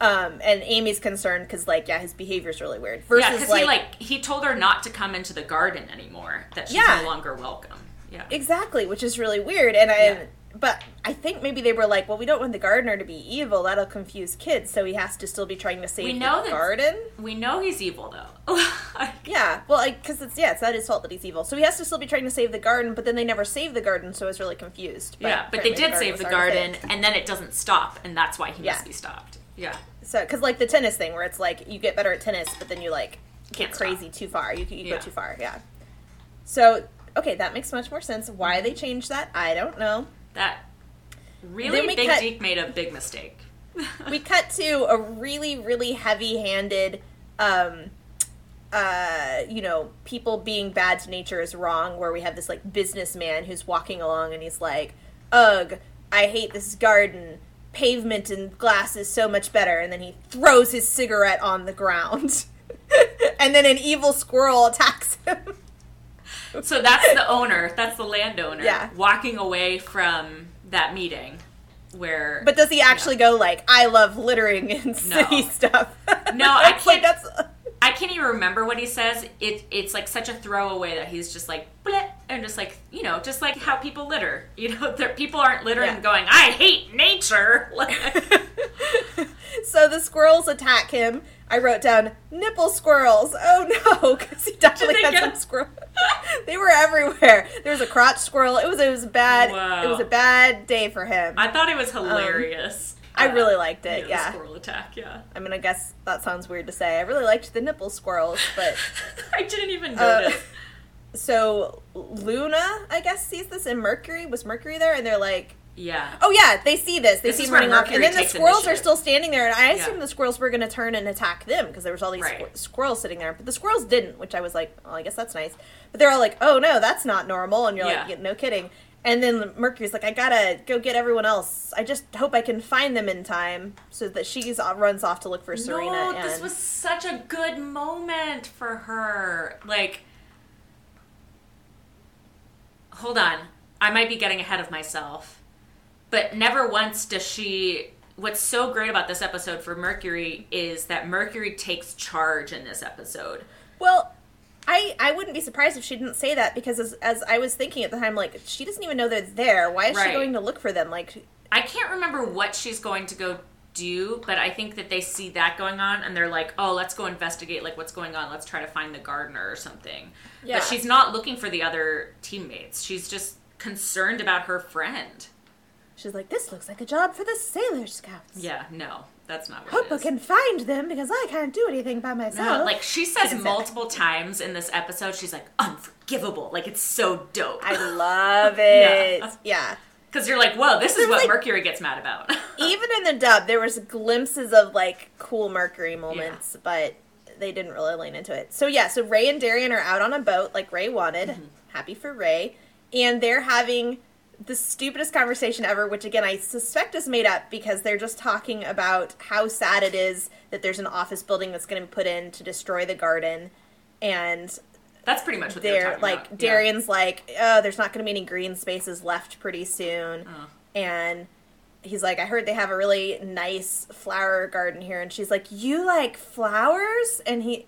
um and amy's concerned because like yeah his behavior's really weird versus yeah because like, he like he told her not to come into the garden anymore that she's Yeah. no longer welcome yeah exactly which is really weird and i Yeah. but i think maybe they were like well we don't want the gardener to be evil that'll confuse kids so he has to still be trying to save We know the garden we know he's evil though Like, yeah well because it's yeah it's not his fault that he's evil so he has to still be trying to save the garden but then they never save the garden so i was really confused yeah but they did save the garden and then it doesn't stop and that's why he Yeah. must be stopped yeah So, because like the tennis thing, where it's like you get better at tennis, but then you like get Can't stop. crazy too far. You, you Yeah. go too far. Yeah. So, okay, that makes much more sense. Why they changed that, I don't know. that really big cut- DiC made a big mistake We cut to a really, really heavy-handed, um, uh, you know, people being bad to nature is wrong. Where we have this like businessman who's walking along and he's like, "Ugh, I hate this garden." Pavement and glass is so much better, and then he throws his cigarette on the ground. and then an evil squirrel attacks him. So that's the owner, that's the landowner, Yeah. walking away from that meeting where. But does he actually go like, "I love littering and city stuff"? No, I can't- that's I can't even remember what he says. It it's like such a throwaway that he's just like bleh, and just like you know, just like how people litter. You know, there, people aren't littering Yeah. going, "I hate nature." So the squirrels attack him. I wrote down nipple squirrels. Oh no, because he definitely had some squirrel. they were everywhere. There was a crotch squirrel. It was it was a bad. Wow. It was a bad day for him. I thought it was hilarious. Um, I Uh, really liked it, yeah. squirrel attack. Yeah, I mean, I guess that sounds weird to say. I really liked the nipple squirrels, but I didn't even Uh, notice. so Luna, I guess, sees this, and Mercury was Mercury there, and they're like, yeah. "Oh yeah, they see this. They This see running off, and then the squirrels are still standing there, and I assumed Yeah. the squirrels were going to turn and attack them because there was all these Right. squir- squirrels sitting there, but the squirrels didn't, which I was like, "Oh, I guess that's nice." But they're all like, "Oh no, that's not normal," and you're Yeah. like, "No kidding." And then Mercury's like, I gotta go get everyone else. I just hope I can find them in time, so that she uh, runs off to look for Serena. No, and... this was such a good moment for her. Like, hold on, I might be getting ahead of myself, but never once does she. What's so great about this episode for Mercury is that Mercury takes charge in this episode. Well, I, I wouldn't be surprised if she didn't say that because as, as I was thinking at the time, like she doesn't even know they're there. Why is Right. she going to look for them? Like, I can't remember what she's going to go do, but I think that they see that going on and they're like, "Oh, let's go investigate like what's going on. Let's try to find the gardener or something." Yeah. But she's not looking for the other teammates. She's just concerned about her friend. she's like, this looks like a job for the Sailor Scouts. Yeah, no, that's not what Hope it can find them because I can't do anything by myself. No, like she says multiple times in this episode, she's like unforgivable. Like it's so dope. I love it. Yeah. yeah. Because you're like, whoa, this is what like- Mercury gets mad about. even in the dub there was glimpses of like cool mercury moments but they didn't really lean into it so yeah so ray and darian are out on a boat like ray wanted Mm-hmm. happy for ray and they're having the stupidest conversation ever which again i suspect is made up because they're just talking about how sad it is that there's an office building that's going to be put in to destroy the garden and That's pretty much what they're they're like about. Yeah. Darian's like, oh, there's not going to be any green spaces left pretty soon, Oh. and he's like, I heard they have a really nice flower garden here, and she's like, you like flowers, and he.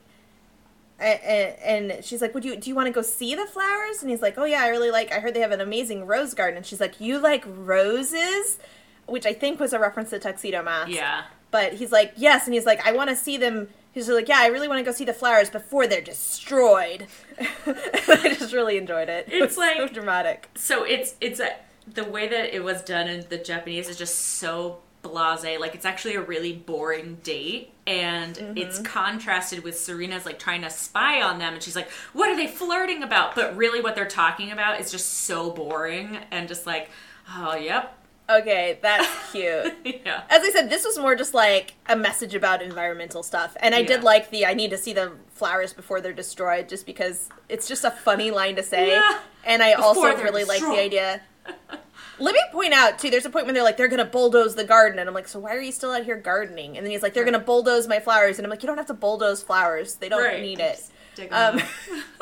And, and she's like, "Would you do you want to go see the flowers?" And he's like, "Oh yeah, I really like. I heard they have an amazing rose garden." And she's like, "You like roses?" Which I think was a reference to Tuxedo Mask. Yeah. But he's like, yes, and he's like, I want to see them. He's like, yeah, I really want to go see the flowers before they're destroyed. I just really enjoyed it. It It's was so like- dramatic. So it's it's a, the way that it was done in the Japanese is just so blasé. Like it's actually a really boring date, and it's mm-hmm. contrasted with Serena's like trying to spy on them, and she's like, "What are they flirting about?" But really, what they're talking about is just so boring and just like, "Oh, yep, Okay, that's cute. yeah." As I said, this was more just like a message about environmental stuff, and I did like the "I need to see the flowers before they're destroyed," just because it's just a funny line to say, Yeah. and I Before also really like the idea. Let me point out too. There's a point when they're like they're gonna bulldoze the garden, and I'm like, so why are you still out here gardening? And then he's like, they're gonna bulldoze my flowers, and I'm like, you don't have to bulldoze flowers. They don't Right. need it. Um,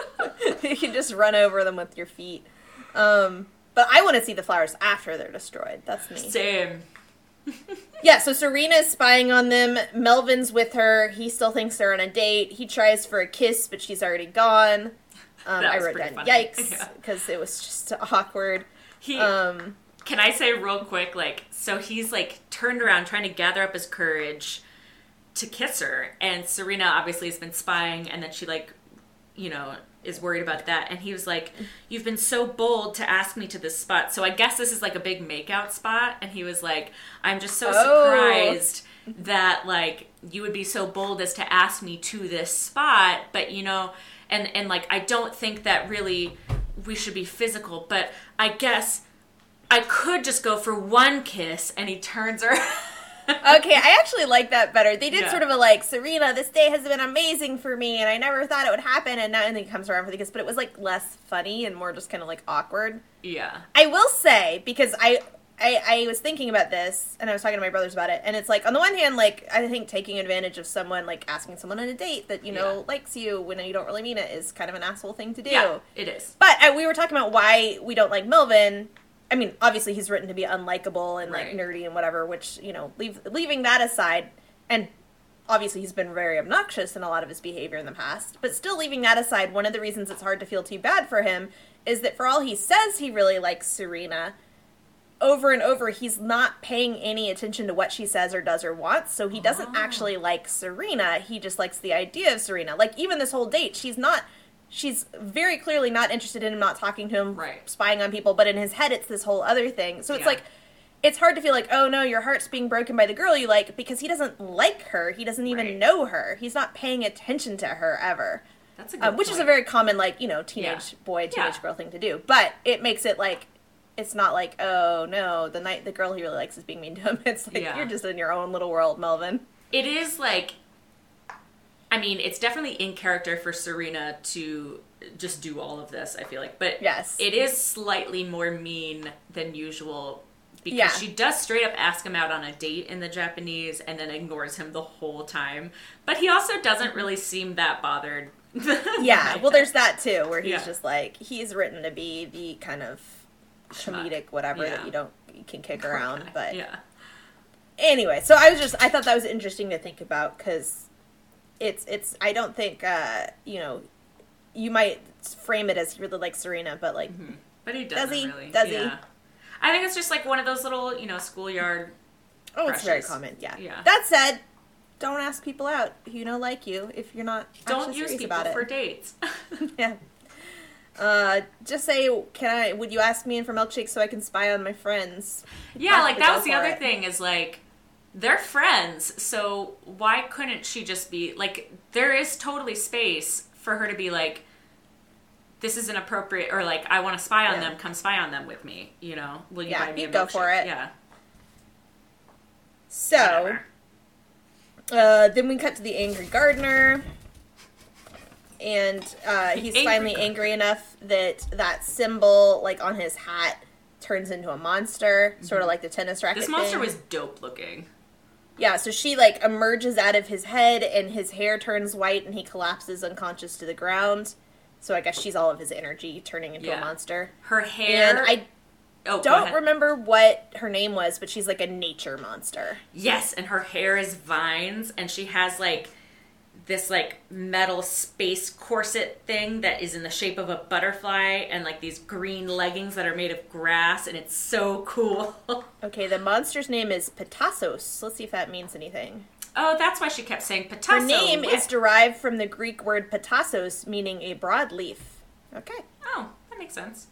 you can just run over them with your feet. Um, but I want to see the flowers after they're destroyed. That's me. Same. Yeah, so Serena's spying on them. Melvin's with her. He still thinks they're on a date. He tries for a kiss, but she's already gone. Um, I wrote down funny. yikes Yeah. because it was just awkward. He Um, Can I say real quick, like, so he's like turned around trying to gather up his courage to kiss her, and Serena obviously has been spying, and then she like, you know, is worried about that, and he was like, "You've been so bold to ask me to this spot, so I guess this is like a big makeout spot," and he was like, "I'm just so Oh. surprised." that like you would be so bold as to ask me to this spot. But you know and and like i don't think that really we should be physical. But i guess i could just go for one kiss and he turns her okay, I actually like that better. They did Yeah. sort of a like, Serena, this day has been amazing for me, and I never thought it would happen, and now and then he comes around for the kiss, but it was like less funny and more just kind of like awkward. yeah I will say because I, I I was thinking about this and I was talking to my brothers about it, and it's like on the one hand, like I think taking advantage of someone, like asking someone on a date that you know Yeah. likes you when you don't really mean it, is kind of an asshole thing to do. yeah it is But uh, we were talking about why we don't like Melvin. I mean, obviously he's written to be unlikable and like nerdy and whatever. Which you know, leave, leaving that aside, and obviously he's been very obnoxious in a lot of his behavior in the past. But still, leaving that aside, one of the reasons it's hard to feel too bad for him is that for all he says he really likes Serena, over and over he's not paying any attention to what she says or does or wants. So he doesn't Oh. actually like Serena. He just likes the idea of Serena. Like even this whole date, she's not. She's very clearly not interested in him, not talking to him, Right. spying on people. But in his head, it's this whole other thing. So it's Yeah. like it's hard to feel like, oh no, your heart's being broken by the girl you like because he doesn't like her. He doesn't even Right. know her. He's not paying attention to her ever. that's a good Um, which is a very common, like, you know, teenage Yeah. boy, teenage Yeah. girl thing to do. But it makes it like, it's not like, oh no, the night the girl he really likes is being mean to him. It's like, you're just in your own little world, Melvin. it is like I mean, it's definitely in character for Serena to just do all of this, I feel like. But Yes. it is slightly more mean than usual because Yeah. she does straight up ask him out on a date in the Japanese and then ignores him the whole time. But he also doesn't really seem that bothered. Yeah, well, there's that too, where he's Yeah. just like he's written to be the kind of comedic whatever Yeah. that you don't you can kick around. But yeah. anyway, so I was just I thought that was interesting to think about because it's it's I don't think uh you know you might frame it as he really likes Serena, but like But he doesn't he? really. Does he? I think it's just like one of those little, you know, schoolyard. oh, it's very common. Yeah. Yeah. That said, don't ask people out who you know like you if you're not Don't use people about it. for dates. Yeah. Uh, just say, can I? Would you ask me in for milkshake so I can spy on my friends? yeah, like that was the other it. thing is like they're friends, so why couldn't she just be like there is totally space for her to be like this is inappropriate or like I want to spy on Yeah. them, come spy on them with me, you know. Will you Yeah, buy me a go milkshake? for it. Yeah. So, uh, then we cut to the angry gardener, and uh, he's angry finally gardener. angry enough that that symbol, like on his hat, turns into a monster, sort of like the tennis racket. Mm-hmm. This monster thing. was dope looking. Yeah, so she like emerges out of his head and his hair turns white and he collapses unconscious to the ground. So I guess she's all of his energy turning into a monster. Her hair And I oh, don't remember what her name was, but she's like a nature monster. Yes, and her hair is vines, and she has like this like metal space corset thing that is in the shape of a butterfly, and like these green leggings that are made of grass, and it's so cool. Okay, the monster's name is Petasos. Let's see if that means anything. oh, that's why she kept saying Her name whip. is derived from the Greek word petasos, meaning a broadleaf. Okay. Oh, that makes sense.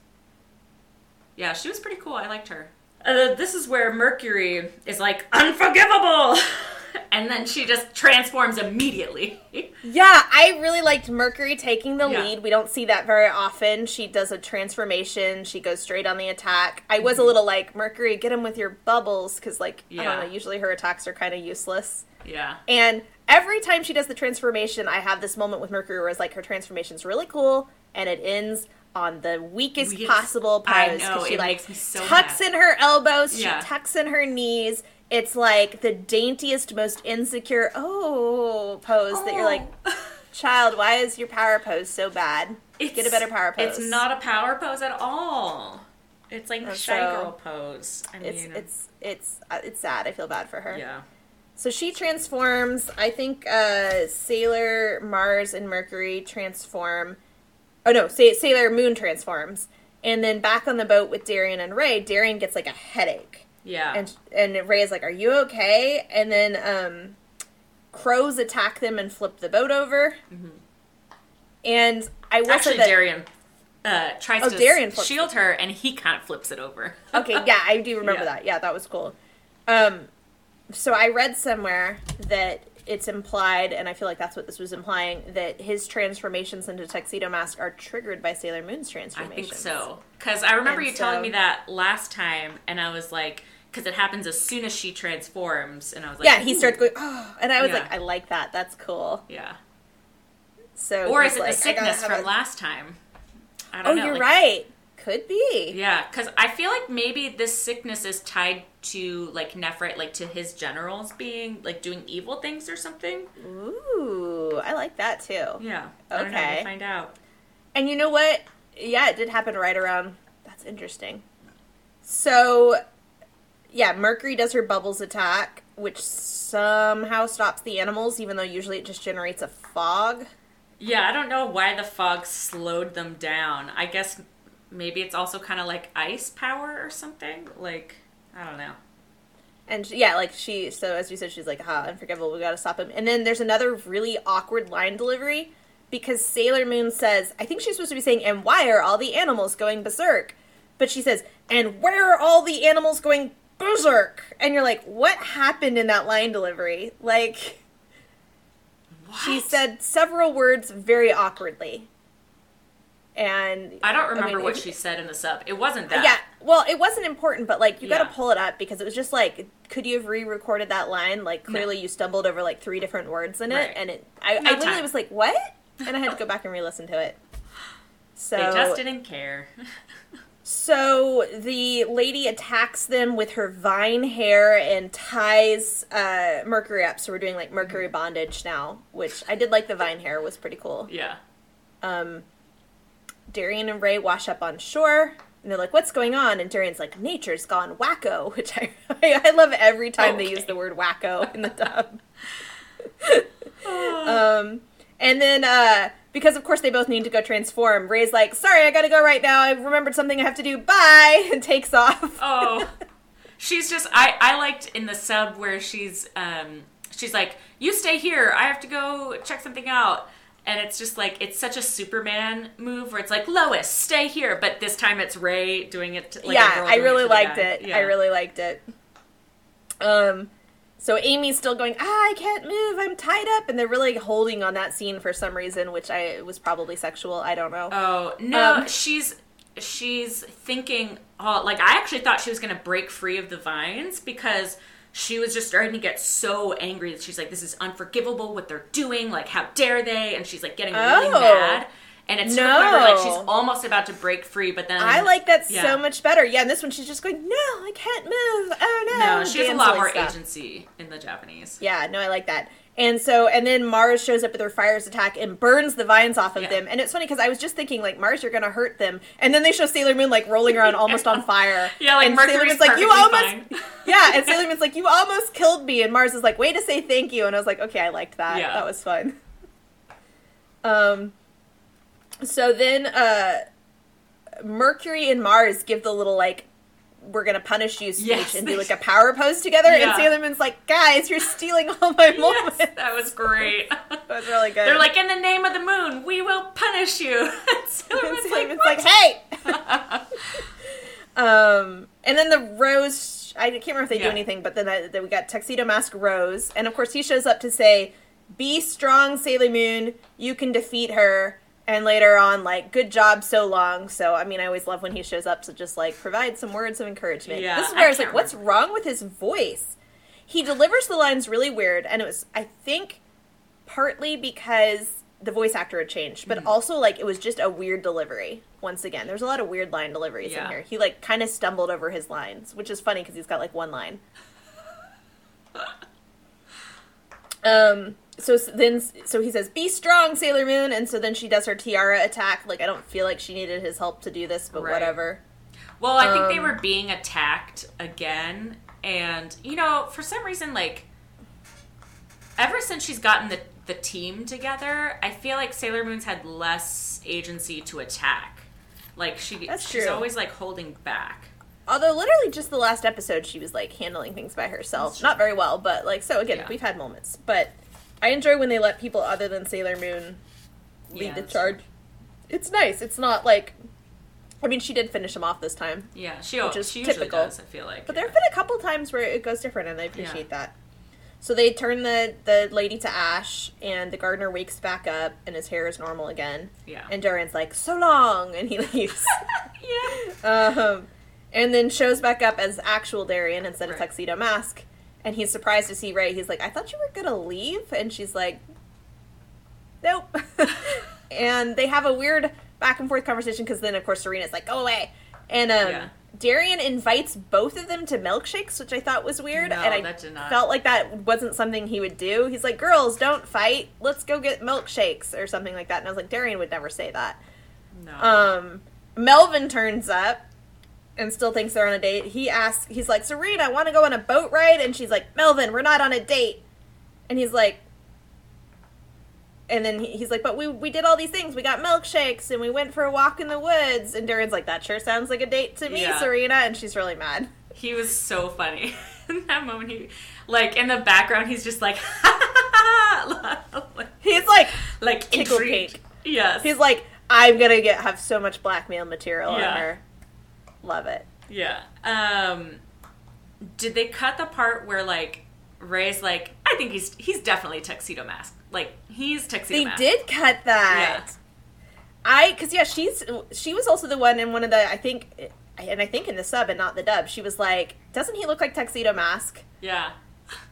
Yeah, she was pretty cool. I liked her. Uh, this is where Mercury is like unforgivable, and then she just transforms immediately. Yeah, I really liked Mercury taking the Yeah. lead. We don't see that very often. She does a transformation. She goes straight on the attack. I was a Mm-hmm. little like, Mercury, get him with your bubbles, because, like, I Yeah. don't know, usually her attacks are kind of useless. yeah. And every time she does the transformation, I have this moment with Mercury where it's like her transformation's really cool, and it ends on the weakest Weakest- possible pose. because she like so tucks mad. in her elbows, Yeah. she tucks in her knees. It's like the daintiest, most insecure oh pose that you're like, Oh. child, why is your power pose so bad? Get a better power pose. It's not a power pose at all. It's like And shy so- girl pose. I mean, It's it's it's uh, it's sad. I feel bad for her. yeah. So she transforms. I think uh, Sailor Mars and Mercury transform. Oh no, Sa- Sailor Moon transforms. And then back on the boat with Darian and Ray, Darian gets like a headache, Yeah. and and Ray is like, "Are you okay?" And then um, crows attack them and flip the boat over. And I will Mm-hmm. Actually, say that Darian uh, tries Oh, to Darian shield her, and he kind of flips it over. okay, yeah, I do remember Yeah. that. Yeah, that was cool. Um, so I read somewhere that it's implied, and I feel like that's what this was implying, that his transformations into Tuxedo Mask are triggered by Sailor Moon's I think so. Because I remember And you telling me that last time, and I was like, because it happens as soon as she transforms, and I was like, Yeah, he "Ooh." starts going, oh, and I was Yeah. like, I like that. That's cool. Yeah. So, Or is it like, the sickness from a- last time? I Oh, don't know. you're like- right. Could be. Yeah, because I feel like maybe this sickness is tied to like Nephrite, like to his generals being like doing evil things or something. Ooh, I like that too. Yeah. Don't know. Okay. We'll find out. And you know what? Yeah, it did happen right around. That's interesting. So, yeah, Mercury does her bubbles attack, which somehow stops the animals, even though usually it just generates a fog. Yeah, I don't know why the fog slowed them down. I guess maybe it's also kind of like ice power or something. Like, I don't know. And yeah, like she, so as you said, she's like, ah, unforgivable, we gotta stop him. And then there's another really awkward line delivery because Sailor Moon says, I think she's supposed to be saying, and why are all the animals going berserk? But she says, and where are all the animals going berserk? And you're like, what happened in that line delivery? Like, What? she said several words very awkwardly. And I don't remember mean, what if- she said in the sub. It wasn't that. Yeah, well, it wasn't important, but like you got to pull it up because it was just like, could you have re-recorded that line? Like clearly you stumbled over like three different words in it, Right. and it. I, No I literally time. was like, what? And I had to go back and re-listen to it. So They just didn't care. So the lady attacks them with her vine hair and ties uh, Mercury up. So we're doing like Mercury bondage now, which I did like the vine hair was pretty cool. yeah. Um, Darian and Ray wash up on shore. And they're like, "What's going on?" And Darian's like, "Nature's gone wacko," which I I love every time they use the word wacko in the dub. um, and then uh, because of course they both need to go transform, Ray's like, "Sorry, I gotta go right now. I remembered something I have to do. Bye," and takes off. Oh, she's just. I I liked in the sub where she's um she's like, you stay here. I have to go check something out. And it's just like it's such a Superman move where it's like Lois, stay here, but this time it's Ray doing it. To, like, yeah, I really to liked guy. it. Yeah. I really liked it. Um, so Amy's still going. Ah, I can't move. I'm tied up, and they're really holding on that scene for some reason, which I was probably sexual. I don't know. Oh no, Um, she's she's thinking. Oh, like I actually thought she was gonna break free of the vines because she was just starting to get so angry that she's like, "This is unforgivable. What they're doing. Like, how dare they?" And she's like getting really Oh. mad. And it's no. her, like she's almost about to break free, but then I like that yeah. so much better. Yeah, and this one she's just going, no, I can't move. Oh no. No, she has a lot more stuff. agency in the Japanese. Yeah, no, I like that. And so, and then Mars shows up with her fires attack and burns the vines off of Yeah. them. And it's funny because I was just thinking, like, Mars, you're gonna hurt them. And then they show Sailor Moon like rolling around almost on fire. Yeah, like and Sailor Moon's like, you almost, fine. yeah. And Sailor Moon's like, you almost killed me. And Mars is like, way to say thank you. And I was like, okay, I liked that. Yeah. That was fun. Um. So then, uh, Mercury and Mars give the little like. We're gonna punish you speech Yes. and do like a power pose together, and Yeah. Sailor Moon's like, "Guys, you're stealing all my moments." Yes, that was great. That was really good. They're like, in the name of the moon, we will punish you. And Sailor And Moon's Sailor like, Moon's "What?" like, hey. um, and then the Rose. I can't remember if they do anything, but then, I, then we got Tuxedo Mask Rose, and of course he shows up to say, "Be strong, Sailor Moon. You can defeat her." And later on, like, "Good job, so long." So I mean, I always love when he shows up to just like provide some words of encouragement. Yeah, this is where I, was like, can't "What's wrong with his voice?" He delivers the lines really weird, and it was, I think, partly because the voice actor had changed, but Mm-hmm. also like it was just a weird delivery. Once again, there's a lot of weird line deliveries in here. He like kind of stumbled over his lines, which is funny because he's got like one line. um. So then, so he says, "Be strong, Sailor Moon," and so then she does her tiara attack. Like I don't feel like she needed his help to do this, but Right. whatever. Well, I think they Um, were being attacked again, and you know, for some reason, like ever since she's gotten the the team together, I feel like Sailor Moon's had less agency to attack. Like she, That's she's true. always like holding back. Although literally just the last episode, she was like handling things by herself, not very well, but like so again, Yeah. we've had moments, but I enjoy when they let people other than Sailor Moon lead Yeah, the charge. It's nice. It's not like, I mean, she did finish him off this time, Yeah, she, Which is she usually typical. does. I feel like, but there have been a couple times where it goes different, and I appreciate that. So they turn the the lady to ash, and the gardener wakes back up, and his hair is normal again. Yeah. And Darian's like, "So long," and he leaves. yeah. Um, and then shows back up as actual Darian instead of Right. Tuxedo Mask. And he's surprised to see Ray. He's like, I thought you were going to leave. And she's like, Nope. and they have a weird back and forth conversation because then, of course, Serena's like, Go away. And um, Yeah. Darian invites both of them to milkshakes, which I thought was weird. No, and I that did not. felt like that wasn't something he would do. He's like, Girls, don't fight. Let's go get milkshakes or something like that. And I was like, Darian would never say that. No. Um, Melvin turns up and still thinks they're on a date. He asks, he's like, Serena, I want to go on a boat ride. And she's like, Melvin, we're not on a date. And he's like, and then he's like, but we, we did all these things. We got milkshakes and we went for a walk in the woods. And Darian's like, that sure sounds like a date to me, Yeah. Serena. And she's really mad. He was so funny in that moment. He, like in the background, he's just like, He's like, like Tickle intrigued. cake. Yes. he's like, I'm going to get have so much blackmail material on her. Love it. yeah. Um, did they cut the part where like Ray's like, I think he's he's definitely tuxedo mask. Like he's tuxedo They mask. did cut that. I because yeah, she's she was also the one in one of the I think, and I think in the sub and not the dub, she was like, doesn't he look like Tuxedo Mask? Yeah.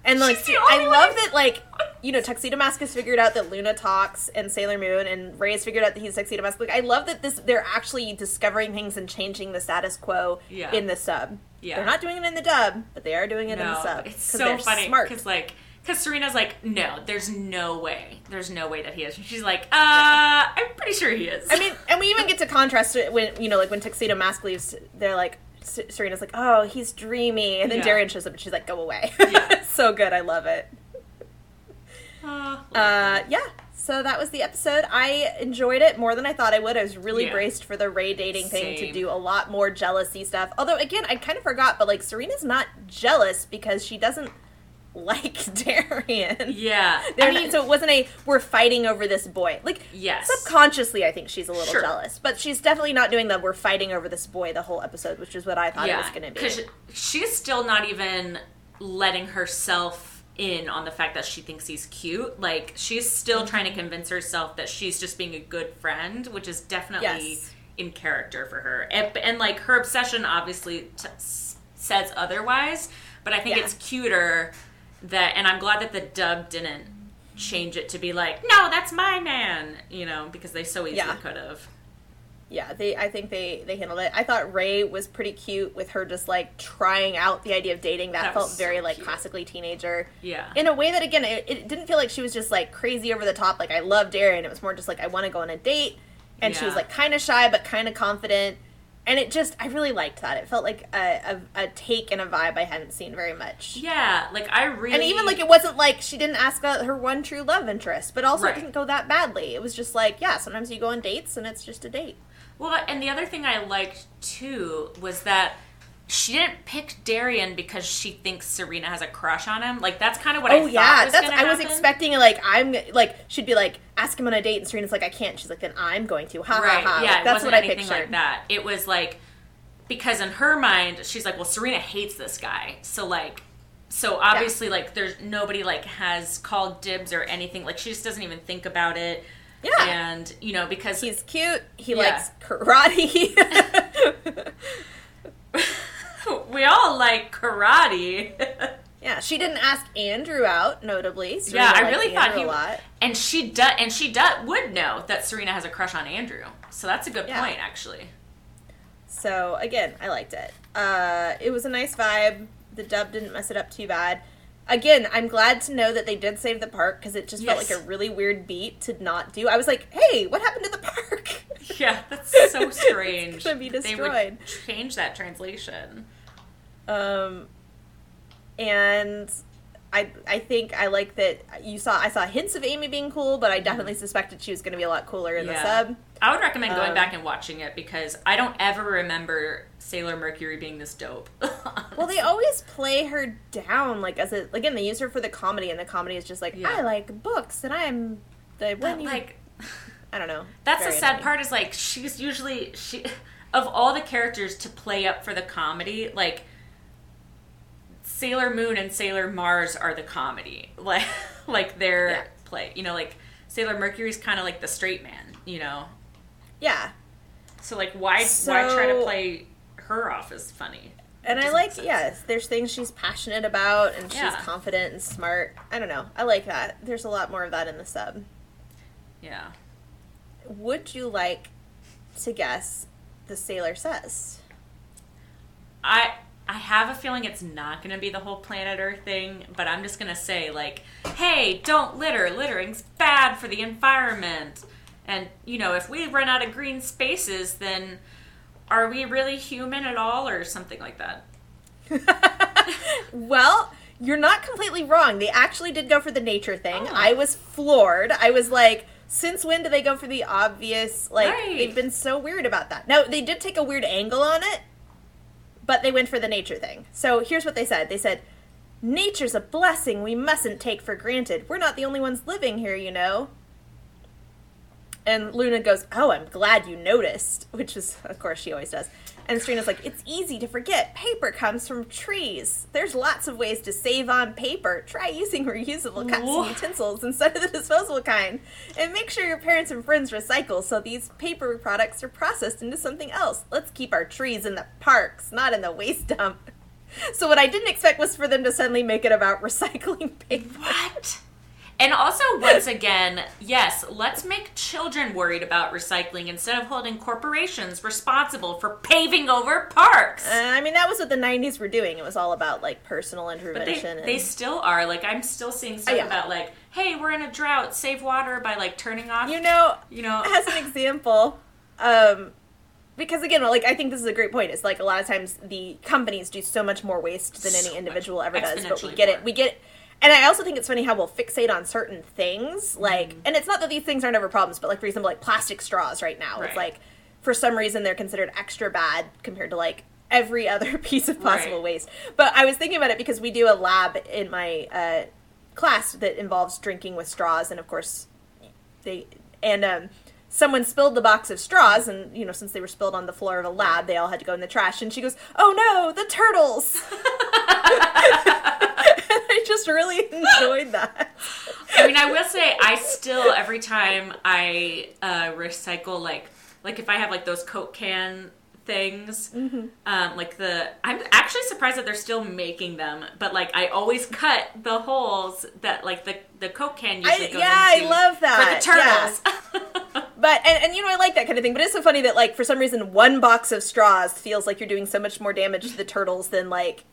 And like, I love one. that like, you know, Tuxedo Mask has figured out that Luna talks and Sailor Moon, and Ray has figured out that he's Tuxedo Mask. Like, I love that this they're actually discovering things and changing the status quo Yeah. in the sub. Yeah. they're not doing it in the dub, but they are doing it in the sub. it's so funny Smart. because like because Serena's like, no, there's no way, there's no way that he is. She's like, uh, I'm pretty sure he is. I mean, and we even get to contrast it when you know, like when Tuxedo Mask leaves, they're like. Serena's like, oh, he's dreamy, and then Yeah. Darian shows up, and she's like, go away. Yeah. so good, I love it. Uh, Uh, yeah. So that was the episode. I enjoyed it more than I thought I would. I was really Yeah. braced for the Ray dating thing to do a lot more jealousy stuff. Although, again, I kind of forgot, but like Serena's not jealous because she doesn't like Darian. yeah, I mean, so it wasn't a we're fighting over this boy. Like yes, subconsciously, I think she's a little Sure. jealous, but she's definitely not doing the we're fighting over this boy the whole episode, which is what I thought it was going to be. because she's still not even letting herself in on the fact that she thinks he's cute. Like she's still Mm-hmm. trying to convince herself that she's just being a good friend, which is definitely Yes. in character for her. And, and like her obsession obviously t- says otherwise, but I think Yeah. it's cuter that, and I'm glad that the dub didn't change it to be like, no, that's my man, you know, because they so easily Yeah. could have. yeah, they I think they they handled it. I thought Ray was pretty cute with her just like trying out the idea of dating. That, That felt very so like cute. classically teenager. Yeah. In a way that again, it, it didn't feel like she was just like crazy over the top. Like I love Darren. It was more just like I want to go on a date, and she was like kind of shy but kind of confident. And it just, I really liked that. It felt like a, a, a take and a vibe I hadn't seen very much. yeah, like I really And even like it wasn't like she didn't ask about her one true love interest, but also Right. it didn't go that badly. It was just like, yeah, sometimes you go on dates and it's just a date. Well, and the other thing I liked too was that she didn't pick Darian because she thinks Serena has a crush on him. Like that's kind of what oh, I oh thought yeah, was that's I was happen. expecting like I'm like she'd be like ask him on a date and Serena's like I can't. She's like then I'm going to. Ha Right? ha ha. Yeah, Like, it that's wasn't what I pictured. like that. It was like because in her mind she's like, well, Serena hates this guy, so like. So obviously, like, there's nobody like has called dibs or anything. Like, she just doesn't even think about it. Yeah. And you know, because He's cute. He Yeah. likes karate. we all like karate. yeah, she didn't ask Andrew out, notably. Serena Yeah, I really thought Andrew he a lot. and she does and she does would know that Serena has a crush on Andrew. So that's a good Yeah. point, actually. So again, I liked it. Uh, it was a nice vibe. The dub didn't mess it up too bad. Again, I'm glad to know that they did save the park because it just felt like a really weird beat to not do. I was like, "Hey, what happened to the park?" Yeah, that's so strange. It's gonna be They destroyed. would change that translation. Um, and I I think I like that you saw I saw hints of Amy being cool, but I definitely suspected she was going to be a lot cooler in the Mm-hmm. Sub. I would recommend going Um, back and watching it because I don't ever remember Sailor Mercury being this dope. Well, they always play her down like as a again they use her for the comedy, and the comedy is just like Yeah. I like books, and I'm the But, when you like I don't know. That's the sad annoying. part is like she's usually she of all the characters to play up for the comedy, like Sailor Moon and Sailor Mars are the comedy. Like like their Yeah. play. You know, like Sailor Mercury's kind of like the straight man, you know. Yeah, So like why why try to play her off as funny? and I like yes, there's things she's passionate about, and she's Yeah. confident and smart. I don't know. I like that. There's a lot more of that in the sub. Yeah. Would you like to guess the sailor says? I I have a feeling it's not going to be the whole planet Earth thing, but I'm just going to say like, "Hey, don't litter. Littering's bad for the environment." And, you know, if we run out of green spaces, then are we really human at all or something like that? well, you're not completely wrong. They actually did go for the nature thing. Oh. I was floored. I was like, since when do they go for the obvious? Like, Right. they've been so weird about that. No, they did take a weird angle on it, but they went for the nature thing. So here's what they said they said, Nature's a blessing we mustn't take for granted. We're not the only ones living here, you know. And Luna goes, "Oh, I'm glad you noticed," which is, of course, she always does. And Serena's like, "It's easy to forget. Paper comes from trees. There's lots of ways to save on paper. Try using reusable cups Whoa. and utensils instead of the disposable kind, and make sure your parents and friends recycle so these paper products are processed into something else. Let's keep our trees in the parks, not in the waste dump." So what I didn't expect was for them to suddenly make it about recycling paper. What? And also, once again, yes, let's make children worried about recycling instead of holding corporations responsible for paving over parks. Uh, I mean, that was what the '90s were doing. It was all about like personal But they, intervention. they still are. Like, I'm still seeing stuff yeah. about, like, hey, we're in a drought, save water by, like, turning off. you know, you know, as an example, um, because again, like I think this is a great point. It's like a lot of times the companies do so much more waste than So any individual ever does, but we get more. it. We get. And I also think it's funny how we'll fixate on certain things, like, Mm-hmm. and it's not that these things aren't ever problems, but like for example, like plastic straws right now, it's like for some reason they're considered extra bad compared to like every other piece of possible Right. waste. But I was thinking about it because we do a lab in my uh, class that involves drinking with straws, and of course, they and um, someone spilled the box of straws, and you know, since they were spilled on the floor of a lab, they all had to go in the trash. And she goes, "Oh no, the turtles!" I just really enjoyed that. I mean, I will say, I still every time I uh, recycle, like, like if I have like those Coke can things, Mm-hmm. um, like the, I'm actually surprised that they're still making them. But like, I always cut the holes that like the the Coke can usually I- goes yeah, I love that. for the turtles. But and, and you know, I like that kind of thing. But it's so funny that like for some reason, one box of straws feels like you're doing so much more damage to the turtles than like,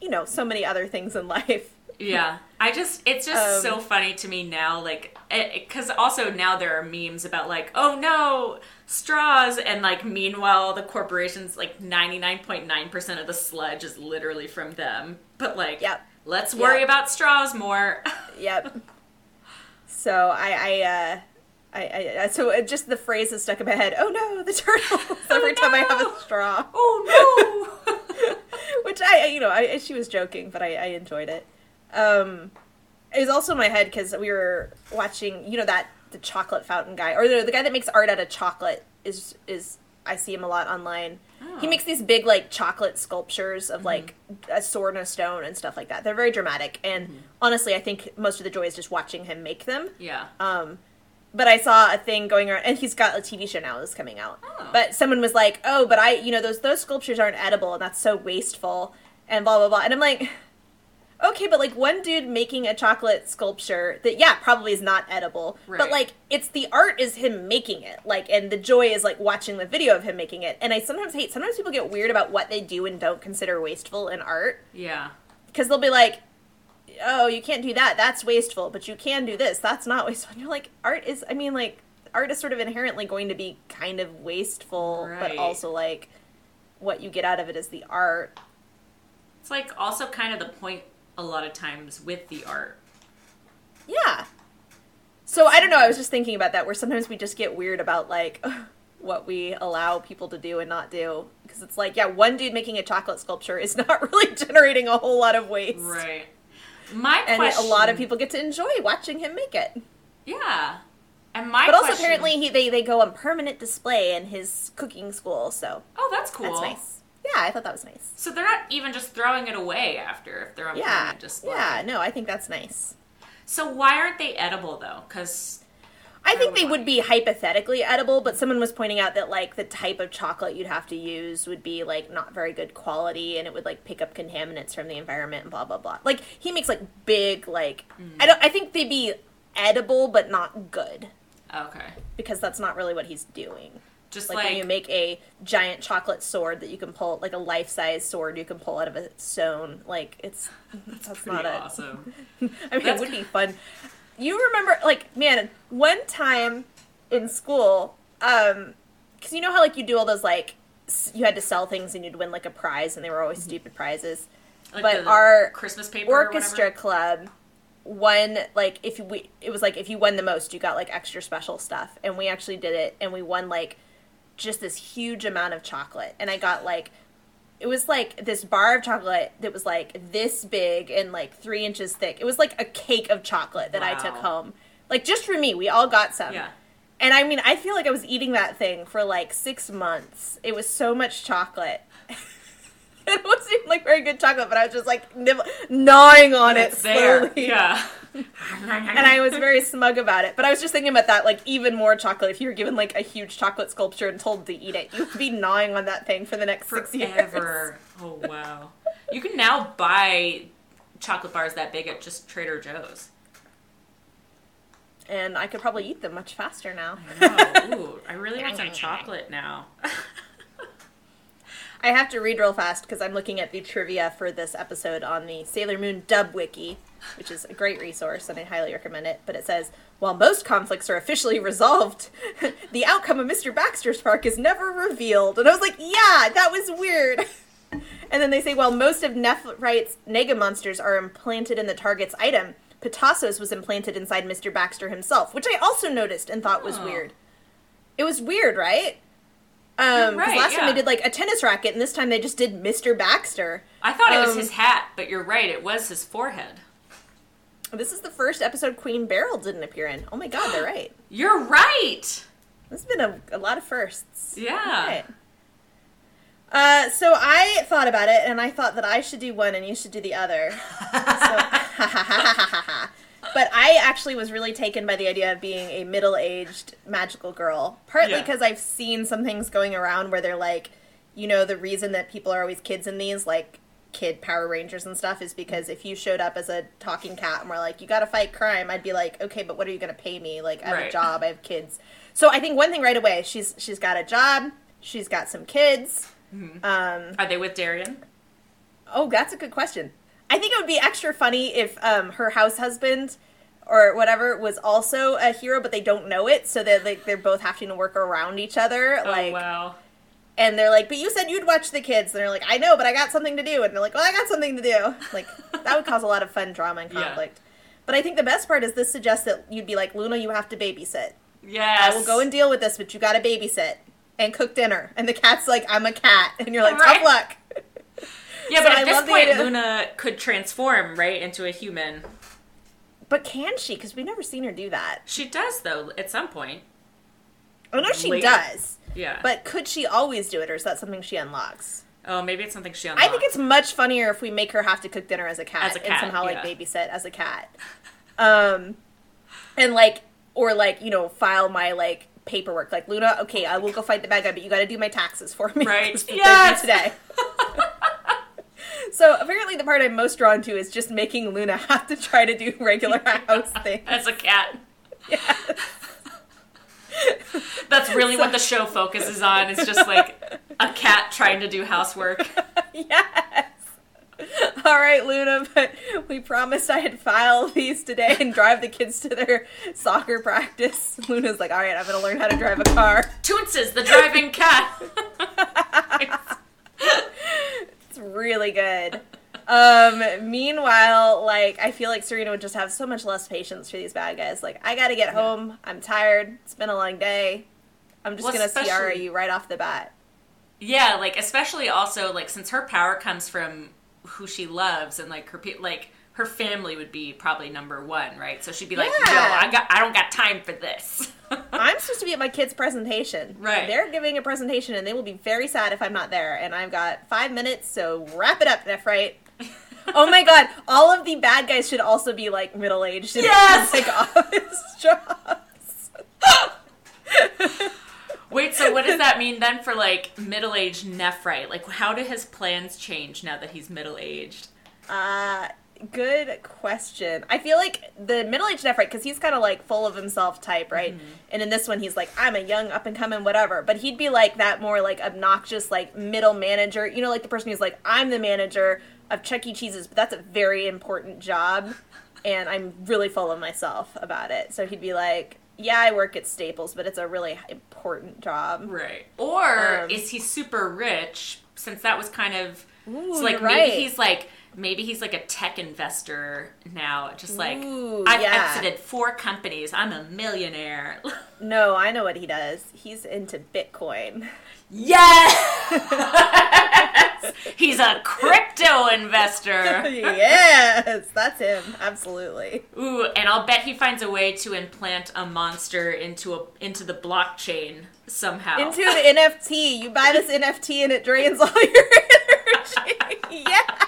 you know, so many other things in life. Yeah, I just it's just Um, so funny to me now, like because also now there are memes about like oh no straws and like meanwhile the corporations like ninety nine point nine percent of the sludge is literally from them, but like Yep. let's worry Yep. about straws more. Yep. So I, I, uh, I, I, so it just the phrase is stuck in my head. Oh no, the turtles! Every time I have a straw, oh no! Which I, you know, I, she was joking, but I, I enjoyed it. Um, it was also in my head because we were watching, you know, that the chocolate fountain guy, or the, the guy that makes art out of chocolate is is I see him a lot online. He Oh. makes these big like chocolate sculptures of like a sword and a stone and stuff like that. They're very dramatic, and honestly, I think most of the joy is just watching him make them. yeah, Um, but I saw a thing going around, and he's got a TV show now that's coming out. Oh. But someone was like, "Oh, but I, you know, those those sculptures aren't edible, and that's so wasteful." And blah blah blah. And I'm like, okay, but like one dude making a chocolate sculpture that, yeah, probably is not edible, but like it's the art is him making it, like, and the joy is like watching the video of him making it. And I sometimes hate. Sometimes people get weird about what they do and don't consider wasteful in art yeah, because they'll be like, "Oh, you can't do that. That's wasteful. But you can do this. That's not wasteful." And you're like, art is. I mean, like, art is sort of inherently going to be kind of wasteful, but also like what you get out of it is the art. it's like also kind of the point a lot of times with the art. Yeah. So I don't know. I was just thinking about that, where sometimes we just get weird about like what we allow people to do and not do, because it's like, yeah, one dude making a chocolate sculpture is not really generating a whole lot of waste, Right. My and question, a lot of people get to enjoy watching him make it. yeah, and my But also, apparently, he, they they go on permanent display in his cooking school, so oh, that's cool. that's nice. Yeah, I thought that was nice. So they're not even just throwing it away after if they're on Yeah, permanent display. yeah, no, I think that's nice. So why aren't they edible though? Because I think they would be hypothetically edible, but someone was pointing out that like the type of chocolate you'd have to use would be like not very good quality, and it would like pick up contaminants from the environment and blah blah blah. Like he makes like big like I don't I think they'd be edible but not good okay, because that's not really what he's doing. just like, like, when you make a giant chocolate sword that you can pull like a life-size sword you can pull out of a stone like it's that's pretty not a awesome. i mean That's it would be fun you remember like man one time in school um because you know how like you do all those like you had to sell things and you'd win like a prize and they were always stupid prizes. Like but the our Christmas paper orchestra club won like if we it was like if you won the most you got like extra special stuff. And we actually did it and we won like just this huge amount of chocolate. And i got like it was like this bar of chocolate that was like this big and like three inches thick it was like a cake of chocolate that i took home like just for me we all got some Yeah. And I mean, I feel like I was eating that thing for like six months. It was so much chocolate. it wasn't even like very good chocolate, but I was just like nibble- gnawing on it It's there. slowly. Yeah. And I was very smug about it. But I was just thinking about that, like even more chocolate. If you were given like a huge chocolate sculpture and told to eat it, you would be gnawing on that thing for the next six years. Forever. Oh wow. You can now buy chocolate bars that big at just Trader Joe's. And I could probably eat them much faster now. Oh, ooh, I really want some chocolate now. I have to read real fast because I'm looking at the trivia for this episode on the Sailor Moon Dub Wiki, which is a great resource and I highly recommend it. But it says, while most conflicts are officially resolved, the outcome of Mr. Baxter's Park is never revealed. And I was like, yeah, that was weird. And then they say, while most of Nephrite's Nega monsters are implanted in the target's item, Petasos's was implanted inside Mr. Baxter himself, which I also noticed and thought was Oh. weird. It was weird, right? Um, right, last time they did like a tennis racket, and this time they just did Mr. Baxter. I thought it was Um, his hat, but you're right, it was his forehead. This is the first episode Queen Beryl didn't appear in. Oh my god, they're right. You're right. This has been a, a lot of firsts. Yeah. Right. Uh, so I thought about it, and I thought that I should do one and you should do the other. So, but I actually was really taken by the idea of being a middle-aged magical girl. Partly Yeah. because I've seen some things going around where they're like, you know, the reason that people are always kids in these, like kid Power Rangers and stuff, is because if you showed up as a talking cat and were like, you got to fight crime, I'd be like, okay, but what are you going to pay me? Like, I have a job, I have kids. So I think one thing right away, she's she's got a job, she's got some kids. Um, Are they with Darien? Oh, that's a good question. I think it would be extra funny if um, her house husband or whatever was also a hero, but they don't know it, so that like they're both having to work around each other. Like, oh wow. and they're like, "But you said you'd watch the kids," and they're like, "I know, but I got something to do," and they're like, "Well, I got something to do." Like that would cause a lot of fun drama and Yeah. conflict. But I think the best part is this suggests that you'd be like, "Luna, you have to babysit. Yes. I will go and deal with this, but you got to babysit and cook dinner." And the cat's like, "I'm a cat," and you're like, Right. "Tough luck." Yeah, So but I at this love the point, idea- Luna could transform right into a human. But can she? Because we've never seen her do that. She does though at some point. I know she Later. does, Yeah. but could she always do it, or is that something she unlocks? oh, maybe it's something she unlocks. I think it's much funnier if we make her have to cook dinner as a cat, As a and cat, somehow like babysit as a cat, um, and like or like you know file my like paperwork. Like Luna, okay, I will go fight the bad guy, but you got to do my taxes for me. Right? Yes! today. so apparently, the part I'm most drawn to is just making Luna have to try to do regular house things. as a cat. Yes. That's really what the show focuses on. It's just like a cat trying to do housework. yes. All right, Luna, but we promised I'd file these today and drive the kids to their soccer practice. Luna's like, all right, I'm going to learn how to drive a car. Toonces, the driving cat. Really good. Um, meanwhile, like, I feel like Serena would just have so much less patience for these bad guys. Like, I got to get home. I'm tired. It's been a long day. I'm just Well, going to especially- Ciara you right off the bat. yeah, like especially also like since her power comes from who she loves and like her like her family would be probably number one, right? So she'd be like, Yeah. "No, I got, I don't got time for this." I'm supposed to be at my kid's presentation. Right. They're giving a presentation and they will be very sad if I'm not there. And I've got five minutes, so wrap it up, Nephrite. oh my god, all of the bad guys should also be like middle aged and Yes! take office jobs. Wait, so what does that mean then for like middle-aged Nephrite? Like, how do his plans change now that he's middle-aged? Uh good question. I feel like the middle aged Nephrite, because he's kind of like full of himself type, right? And in this one, he's like, I'm a young up and coming whatever. But he'd be like that more like obnoxious, like middle manager. You know, like the person who's like, I'm the manager of Chuck E. Cheese's, but that's a very important job. And I'm really full of myself about it. So he'd be like, Yeah, I work at Staples, but it's a really important job. Right. Or Um, is he super rich? Since that was kind of Ooh, so like maybe right. he's like maybe he's like a tech investor now. Just like Ooh, I've yeah. exited four companies. I'm a millionaire. No, I know what he does. He's into Bitcoin. yes, he's a crypto investor. yes, that's him. Absolutely. Ooh, and I'll bet he finds a way to implant a monster into a into the blockchain somehow. Into the NFT. You buy this NFT and it drains all your energy. yeah.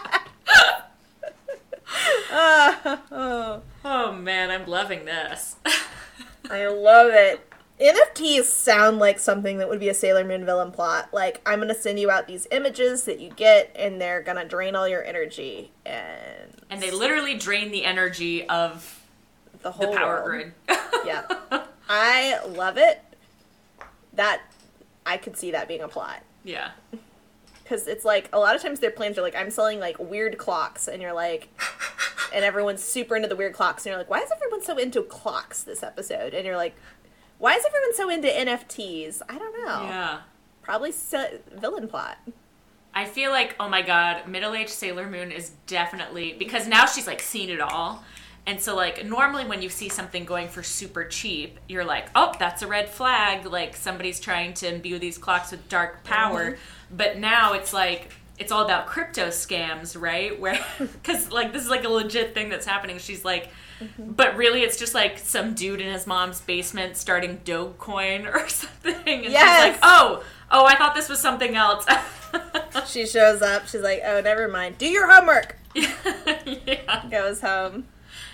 Oh, oh man, I'm loving this. I love it. NFTs sound like something that would be a Sailor Moon villain plot. Like, I'm gonna send you out these images that you get, and they're gonna drain all your energy and and they literally drain the energy of the the whole power world. grid. Yeah. I love it. That I could see that being a plot. yeah. because it's like a lot of times their plans are like I'm selling like weird clocks, and you're like, and everyone's super into the weird clocks, and you're like, why is everyone so into clocks this episode? And you're like, why is everyone so into NFTs? I don't know. Yeah. Probably se- villain plot. I feel like, oh my god, middle aged Sailor Moon is definitely because now she's like seen it all. And so like normally when you see something going for super cheap, you're like, "Oh, that's a red flag, like somebody's trying to imbue these clocks with dark power." Mm-hmm. But now it's like it's all about crypto scams, right? Where cuz like this is like a legit thing that's happening. She's like mm-hmm. but really it's just like some dude in his mom's basement starting Dogecoin or something. And Yes. she's like, "Oh, oh, I thought this was something else." She shows up. She's like, oh, never mind. Do your homework. yeah. Goes home.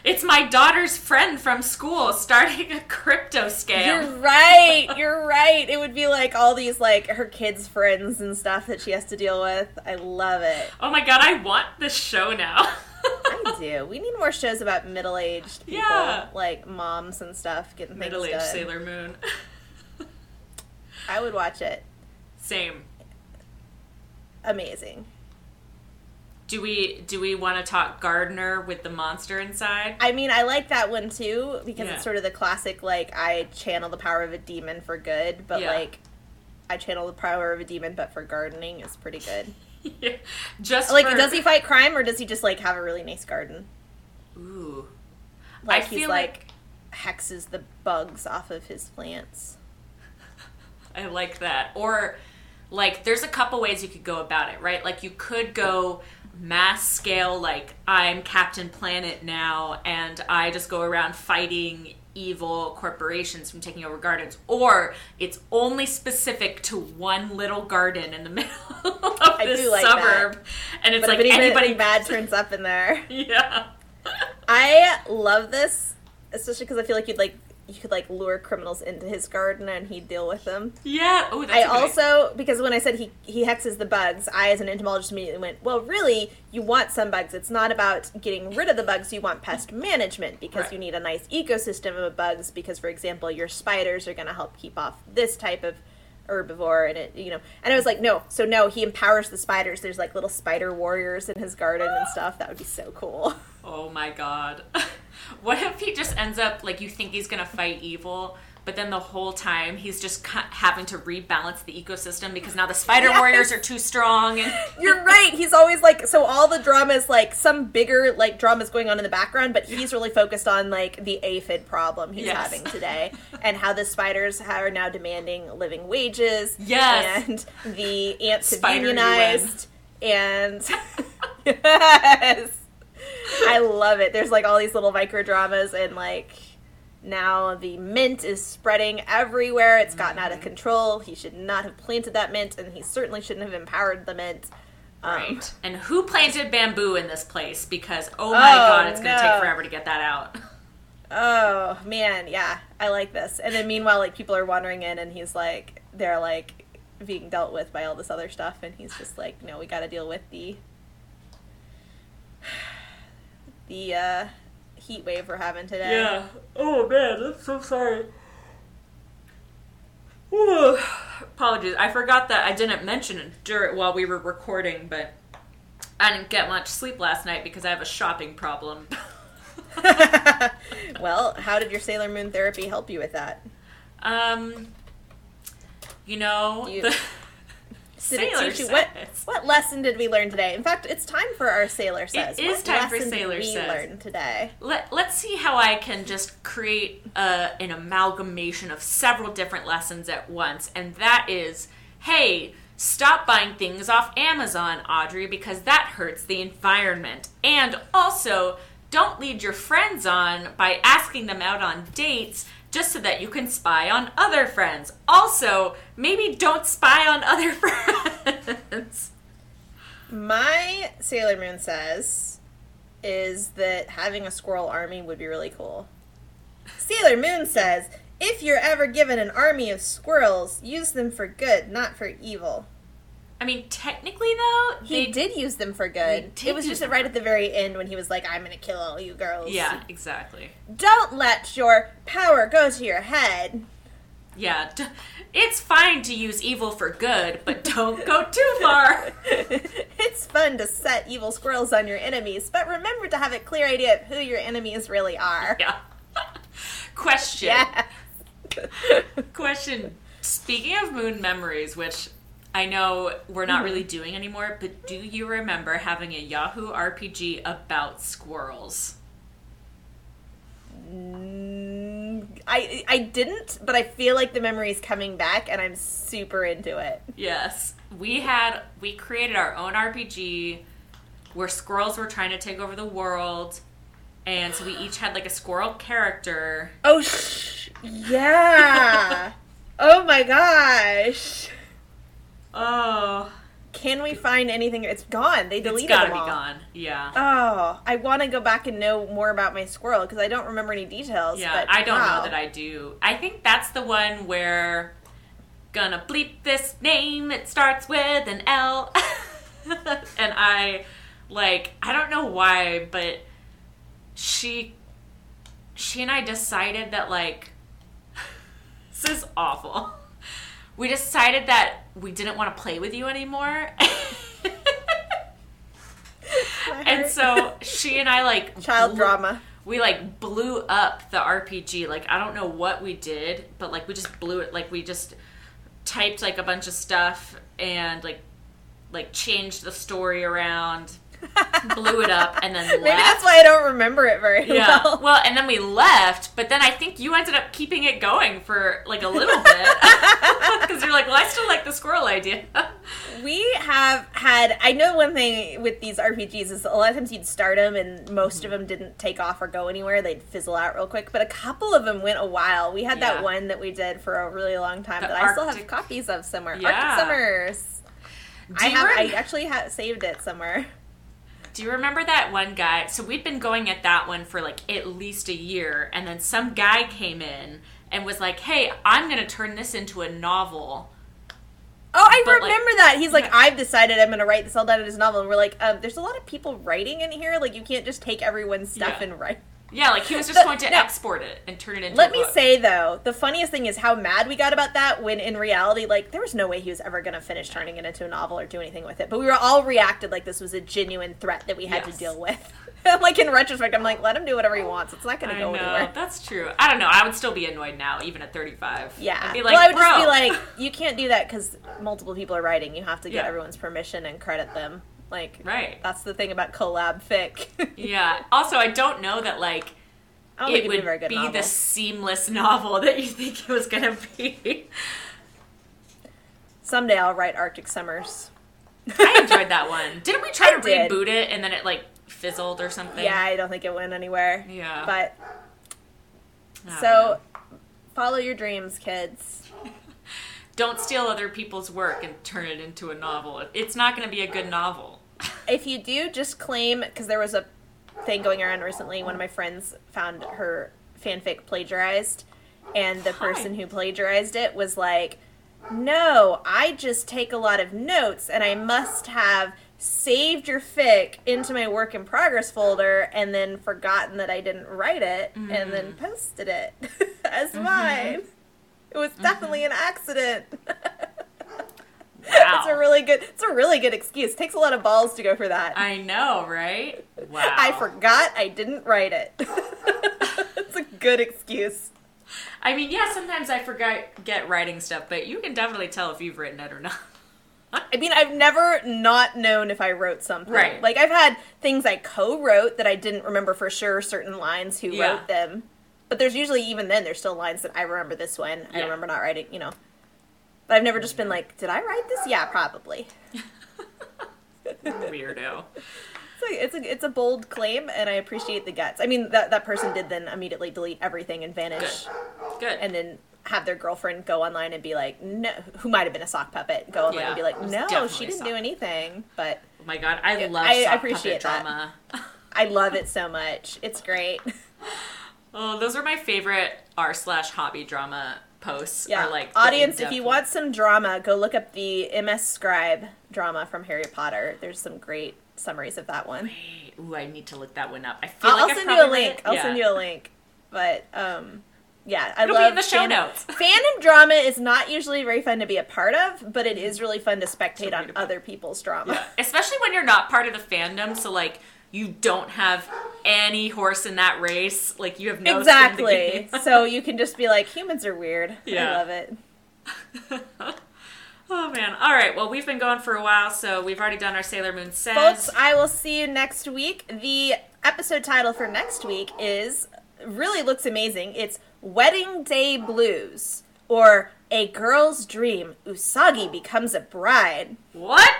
It's my daughter's friend from school starting a crypto scam. You're right. You're right. It would be like all these like her kids' friends and stuff that she has to deal with. I love it. Oh my god, I want this show now. I do. We need more shows about middle-aged people, Yeah. like moms and stuff, getting things Middle aged. Sailor Moon. I would watch it. Same. Amazing. Do we do we want to talk Gardner with the monster inside? I mean, I like that one too because Yeah. it's sort of the classic like I channel the power of a demon for good, but Yeah. like I channel the power of a demon but for gardening is pretty good. Yeah. Just Like, for- does he fight crime or does he just like have a really nice garden? Ooh. Like I he's feel like, like hexes the bugs off of his plants. I like that. Or like there's a couple ways you could go about it, right? Like you could go mass scale like I'm Captain Planet now and I just go around fighting evil corporations from taking over gardens. Or it's only specific to one little garden in the middle of I this like suburb. And it's But like anybody anybody bad turns up in there. yeah. I love this, especially because I feel like you'd like you could like lure criminals into his garden and he'd deal with them. yeah oh that's I a good idea. also because when I said he he hexes the bugs, I as an entomologist immediately went, well, really, you want some bugs. It's not about getting rid of the bugs. You want pest management because Right. you need a nice ecosystem of bugs. Because, for example, your spiders are going to help keep off this type of herbivore, and it you know. And I was like, no, so no, he empowers the spiders. There's like little spider warriors in his garden and stuff. That would be so cool. Oh my god. what if he just ends up like you think he's gonna fight evil, but then the whole time he's just having to rebalance the ecosystem because now the spider Yes. warriors are too strong and You're right. He's always like so all the drama is like some bigger like drama is going on in the background, but he's really focused on like the aphid problem he's Yes. having today and how the spiders are now demanding living wages. Yes. And the ants have unionized and yes. I love it. There's like all these little micro dramas and like now the mint is spreading everywhere. It's gotten out of control. He should not have planted that mint, and he certainly shouldn't have empowered the mint. Um, right. And who planted bamboo in this place? Because oh my Oh, god, it's gonna no. take forever to get that out. Oh man, yeah, I like this. And then meanwhile, like people are wandering in, and he's like, they're like being dealt with by all this other stuff, and he's just like, no, we got to deal with the the uh, heat wave we're having today. Yeah. Oh man, I'm so sorry. Ooh. Apologies. I forgot that I didn't mention it during while we were recording, but I didn't get much sleep last night because I have a shopping problem. well, how did your Sailor Moon therapy help you with that? um, you know, You- the, Did it Sailor teach you what says. what lesson did we learn today? In fact, it's time for our sailor says. is what time for Sailor did we Says. learn today? Let, let's see how I can just create a, an amalgamation of several different lessons at once. And that is hey, stop buying things off Amazon, Audrey, because that hurts the environment. And also, don't lead your friends on by asking them out on dates just so that you can spy on other friends. Also, maybe don't spy on other friends. My Sailor Moon says is that having a squirrel army would be really cool. Sailor Moon says, if you're ever given an army of squirrels, use them for good, not for evil. I mean, technically, though, He they did use them for good. It was just right at the very end when he was like, I'm gonna kill all you girls. Yeah, exactly. Don't let your power go to your head. Yeah, d- it's fine to use evil for good, but don't go too far. it's fun to set evil squirrels on your enemies, but remember to have a clear idea of who your enemies really are. Yeah. Question. Question. Speaking of moon memories, which I know we're not really doing anymore, but do you remember having a Yahoo RPG about squirrels? Mm, I I didn't, but I feel like the memory is coming back, and I'm super into it. Yes. We had we created our own RPG where squirrels were trying to take over the world. And so we each had like a squirrel character. Oh, sh- yeah. oh my gosh. Oh, Can we find anything? It's gone. They it's deleted gotta them be gone. Yeah. Oh, I want to go back and know more about my squirrel because I don't remember any details. Yeah, I don't wow. know that I do. I think that's the one where gonna bleep this name. It starts with an L, and I like I don't know why, but she she and I decided that like this is awful. We decided that we didn't want to play with you anymore. And so she and I like child blew- drama. we like blew up the RPG. Like I don't know what we did, but like we just blew it. Like we just typed like a bunch of stuff and like like changed the story around, blew it up, and then left. Maybe that's why I don't remember it very yeah. well. Well, and then we left, but then I think you ended up keeping it going for like a little bit because you're like, well, I still like the squirrel idea. We have had. I know one thing with these RPGs is a lot of times you'd start them and most Mm-hmm. of them didn't take off or go anywhere. They'd fizzle out real quick. But a couple of them went a while. We had Yeah. that one that we did for a really long time The that I still have copies of somewhere. Yeah. Arctic Summers. I have. rem- I actually have saved it somewhere. Do you remember that one guy? So we'd been going at that one for like at least a year, and then some guy came in and was like, "Hey, I'm going to turn this into a novel." Oh, I But, like- remember that. He's like. I've decided I'm going to write this all down in his novel. And we're like, um, there's a lot of people writing in here. Like, you can't just take everyone's stuff Yeah. and write. Yeah, like he was just going to export it and turn it into. A novel. Let me say though, the funniest thing is how mad we got about that when in reality, like, there was no way he was ever going to finish turning it into a novel or do anything with it. But we were all reacted like this was a genuine threat that we had Yes. to deal with. like in retrospect, I'm like, let him do whatever he wants. It's not going to go know anywhere. that's true. I don't know. I would still be annoyed now, even at 35. Yeah. I'd be like, well, I would Bro. just be like, you can't do that because multiple people are writing. You have to get Yeah. everyone's permission and credit them. Like, right. that's the thing about collab fic. Yeah. Also, I don't know that like I don't think it it'd be be the seamless novel that you think it was going to be. Someday I'll write Arctic Summers. I enjoyed that one. Didn't we try I to did. reboot it and then it like fizzled or something? Yeah, I don't think it went anywhere. Yeah. But so know. follow your dreams, kids. don't steal other people's work and turn it into a novel. It's not going to be a good novel. If you do, just claim because there was a thing going around recently. One of my friends found her fanfic plagiarized, and the Hi. person who plagiarized it was like, "No, I just take a lot of notes, and I must have." Saved your fic into my work in progress folder and then forgotten that I didn't write it and then Mm. posted it as Mm-hmm. mine. It was definitely an accident. Wow. It's a really good. It's a really good excuse. takes a lot of balls to go for that. I know, right? Wow. I forgot I didn't write it. it's a good excuse. I mean, yeah, sometimes I forget get writing stuff, but you can definitely tell if you've written it or not. I mean, I've never not known if I wrote something. Right. Like I've had things I co-wrote that I didn't remember for sure certain lines who Yeah. wrote them. But there's usually even then there's still lines that I remember this one. I remember not writing, you know. But I've never just been like, did I write this? Yeah, probably. Weirdo. So it's a it's a bold claim, and I appreciate the guts. I mean, that that person did then immediately delete everything and vanish, Good. and then have their girlfriend go online and be like, no, who might have been a sock puppet, go online Yeah, and be like, no, she didn't do anything. But oh my god, I Yeah, love I appreciate puppet drama. I love it so much. It's great. Oh, those are my favorite r slash hobby drama posts. Yeah, Are like audience, if you want some drama, go look up the MS Scribe drama from Harry Potter. There's some great summaries of that one. Ooh, I need to look that one up. I feel I'll, like I'll send you a link. I'll Yeah. send you a link. But um, yeah, I It'll be love in the show fan- notes. Fandom drama is not usually very fun to be a part of, but it is really fun to spectate on other people's drama. Yeah. Especially when you're not part of the fandom, so like you don't have any horse in that race. Like you have no skin in the exactly. so you can just be like, humans are weird. Yeah. I love it. oh man. All right. Well, we've been going for a while, so we've already done our Sailor Moon says. Folks, I will see you next week. The episode title for next week is really looks amazing. It's Wedding Day Blues or A Girl's Dream. Usagi becomes a bride. what?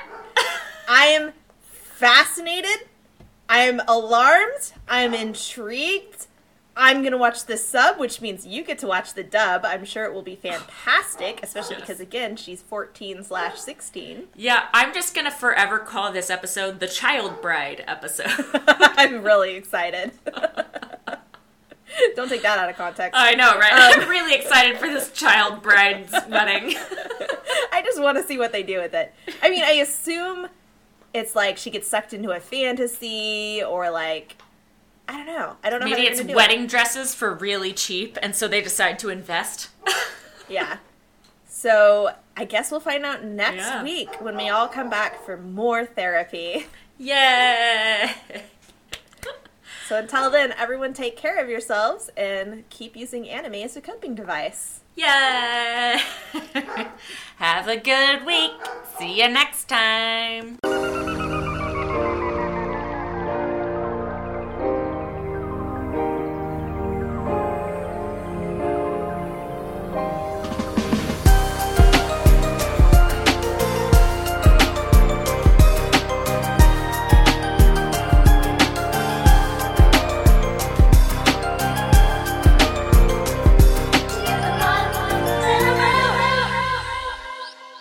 I am fascinated. I am alarmed. I'm intrigued. I'm gonna watch the sub, which means you get to watch the dub. I'm sure it will be fantastic, especially Yes. because again, she's 14 slash 16. yeah, I'm just gonna forever call this episode the Child Bride episode. I'm really excited. Don't take that out of context. I know, right? Um, I'm really excited for this child bride's wedding. I just want to see what they do with it. I mean, I assume it's like she gets sucked into a fantasy, or like I don't know. I don't know. Maybe it's wedding dresses for really cheap, and so they decide to invest. Yeah. So I guess we'll find out next Yeah. week when we all come back for more therapy. Yay! So until then, everyone take care of yourselves and keep using anime as a coping device. Yay! Have a good week. See you next time.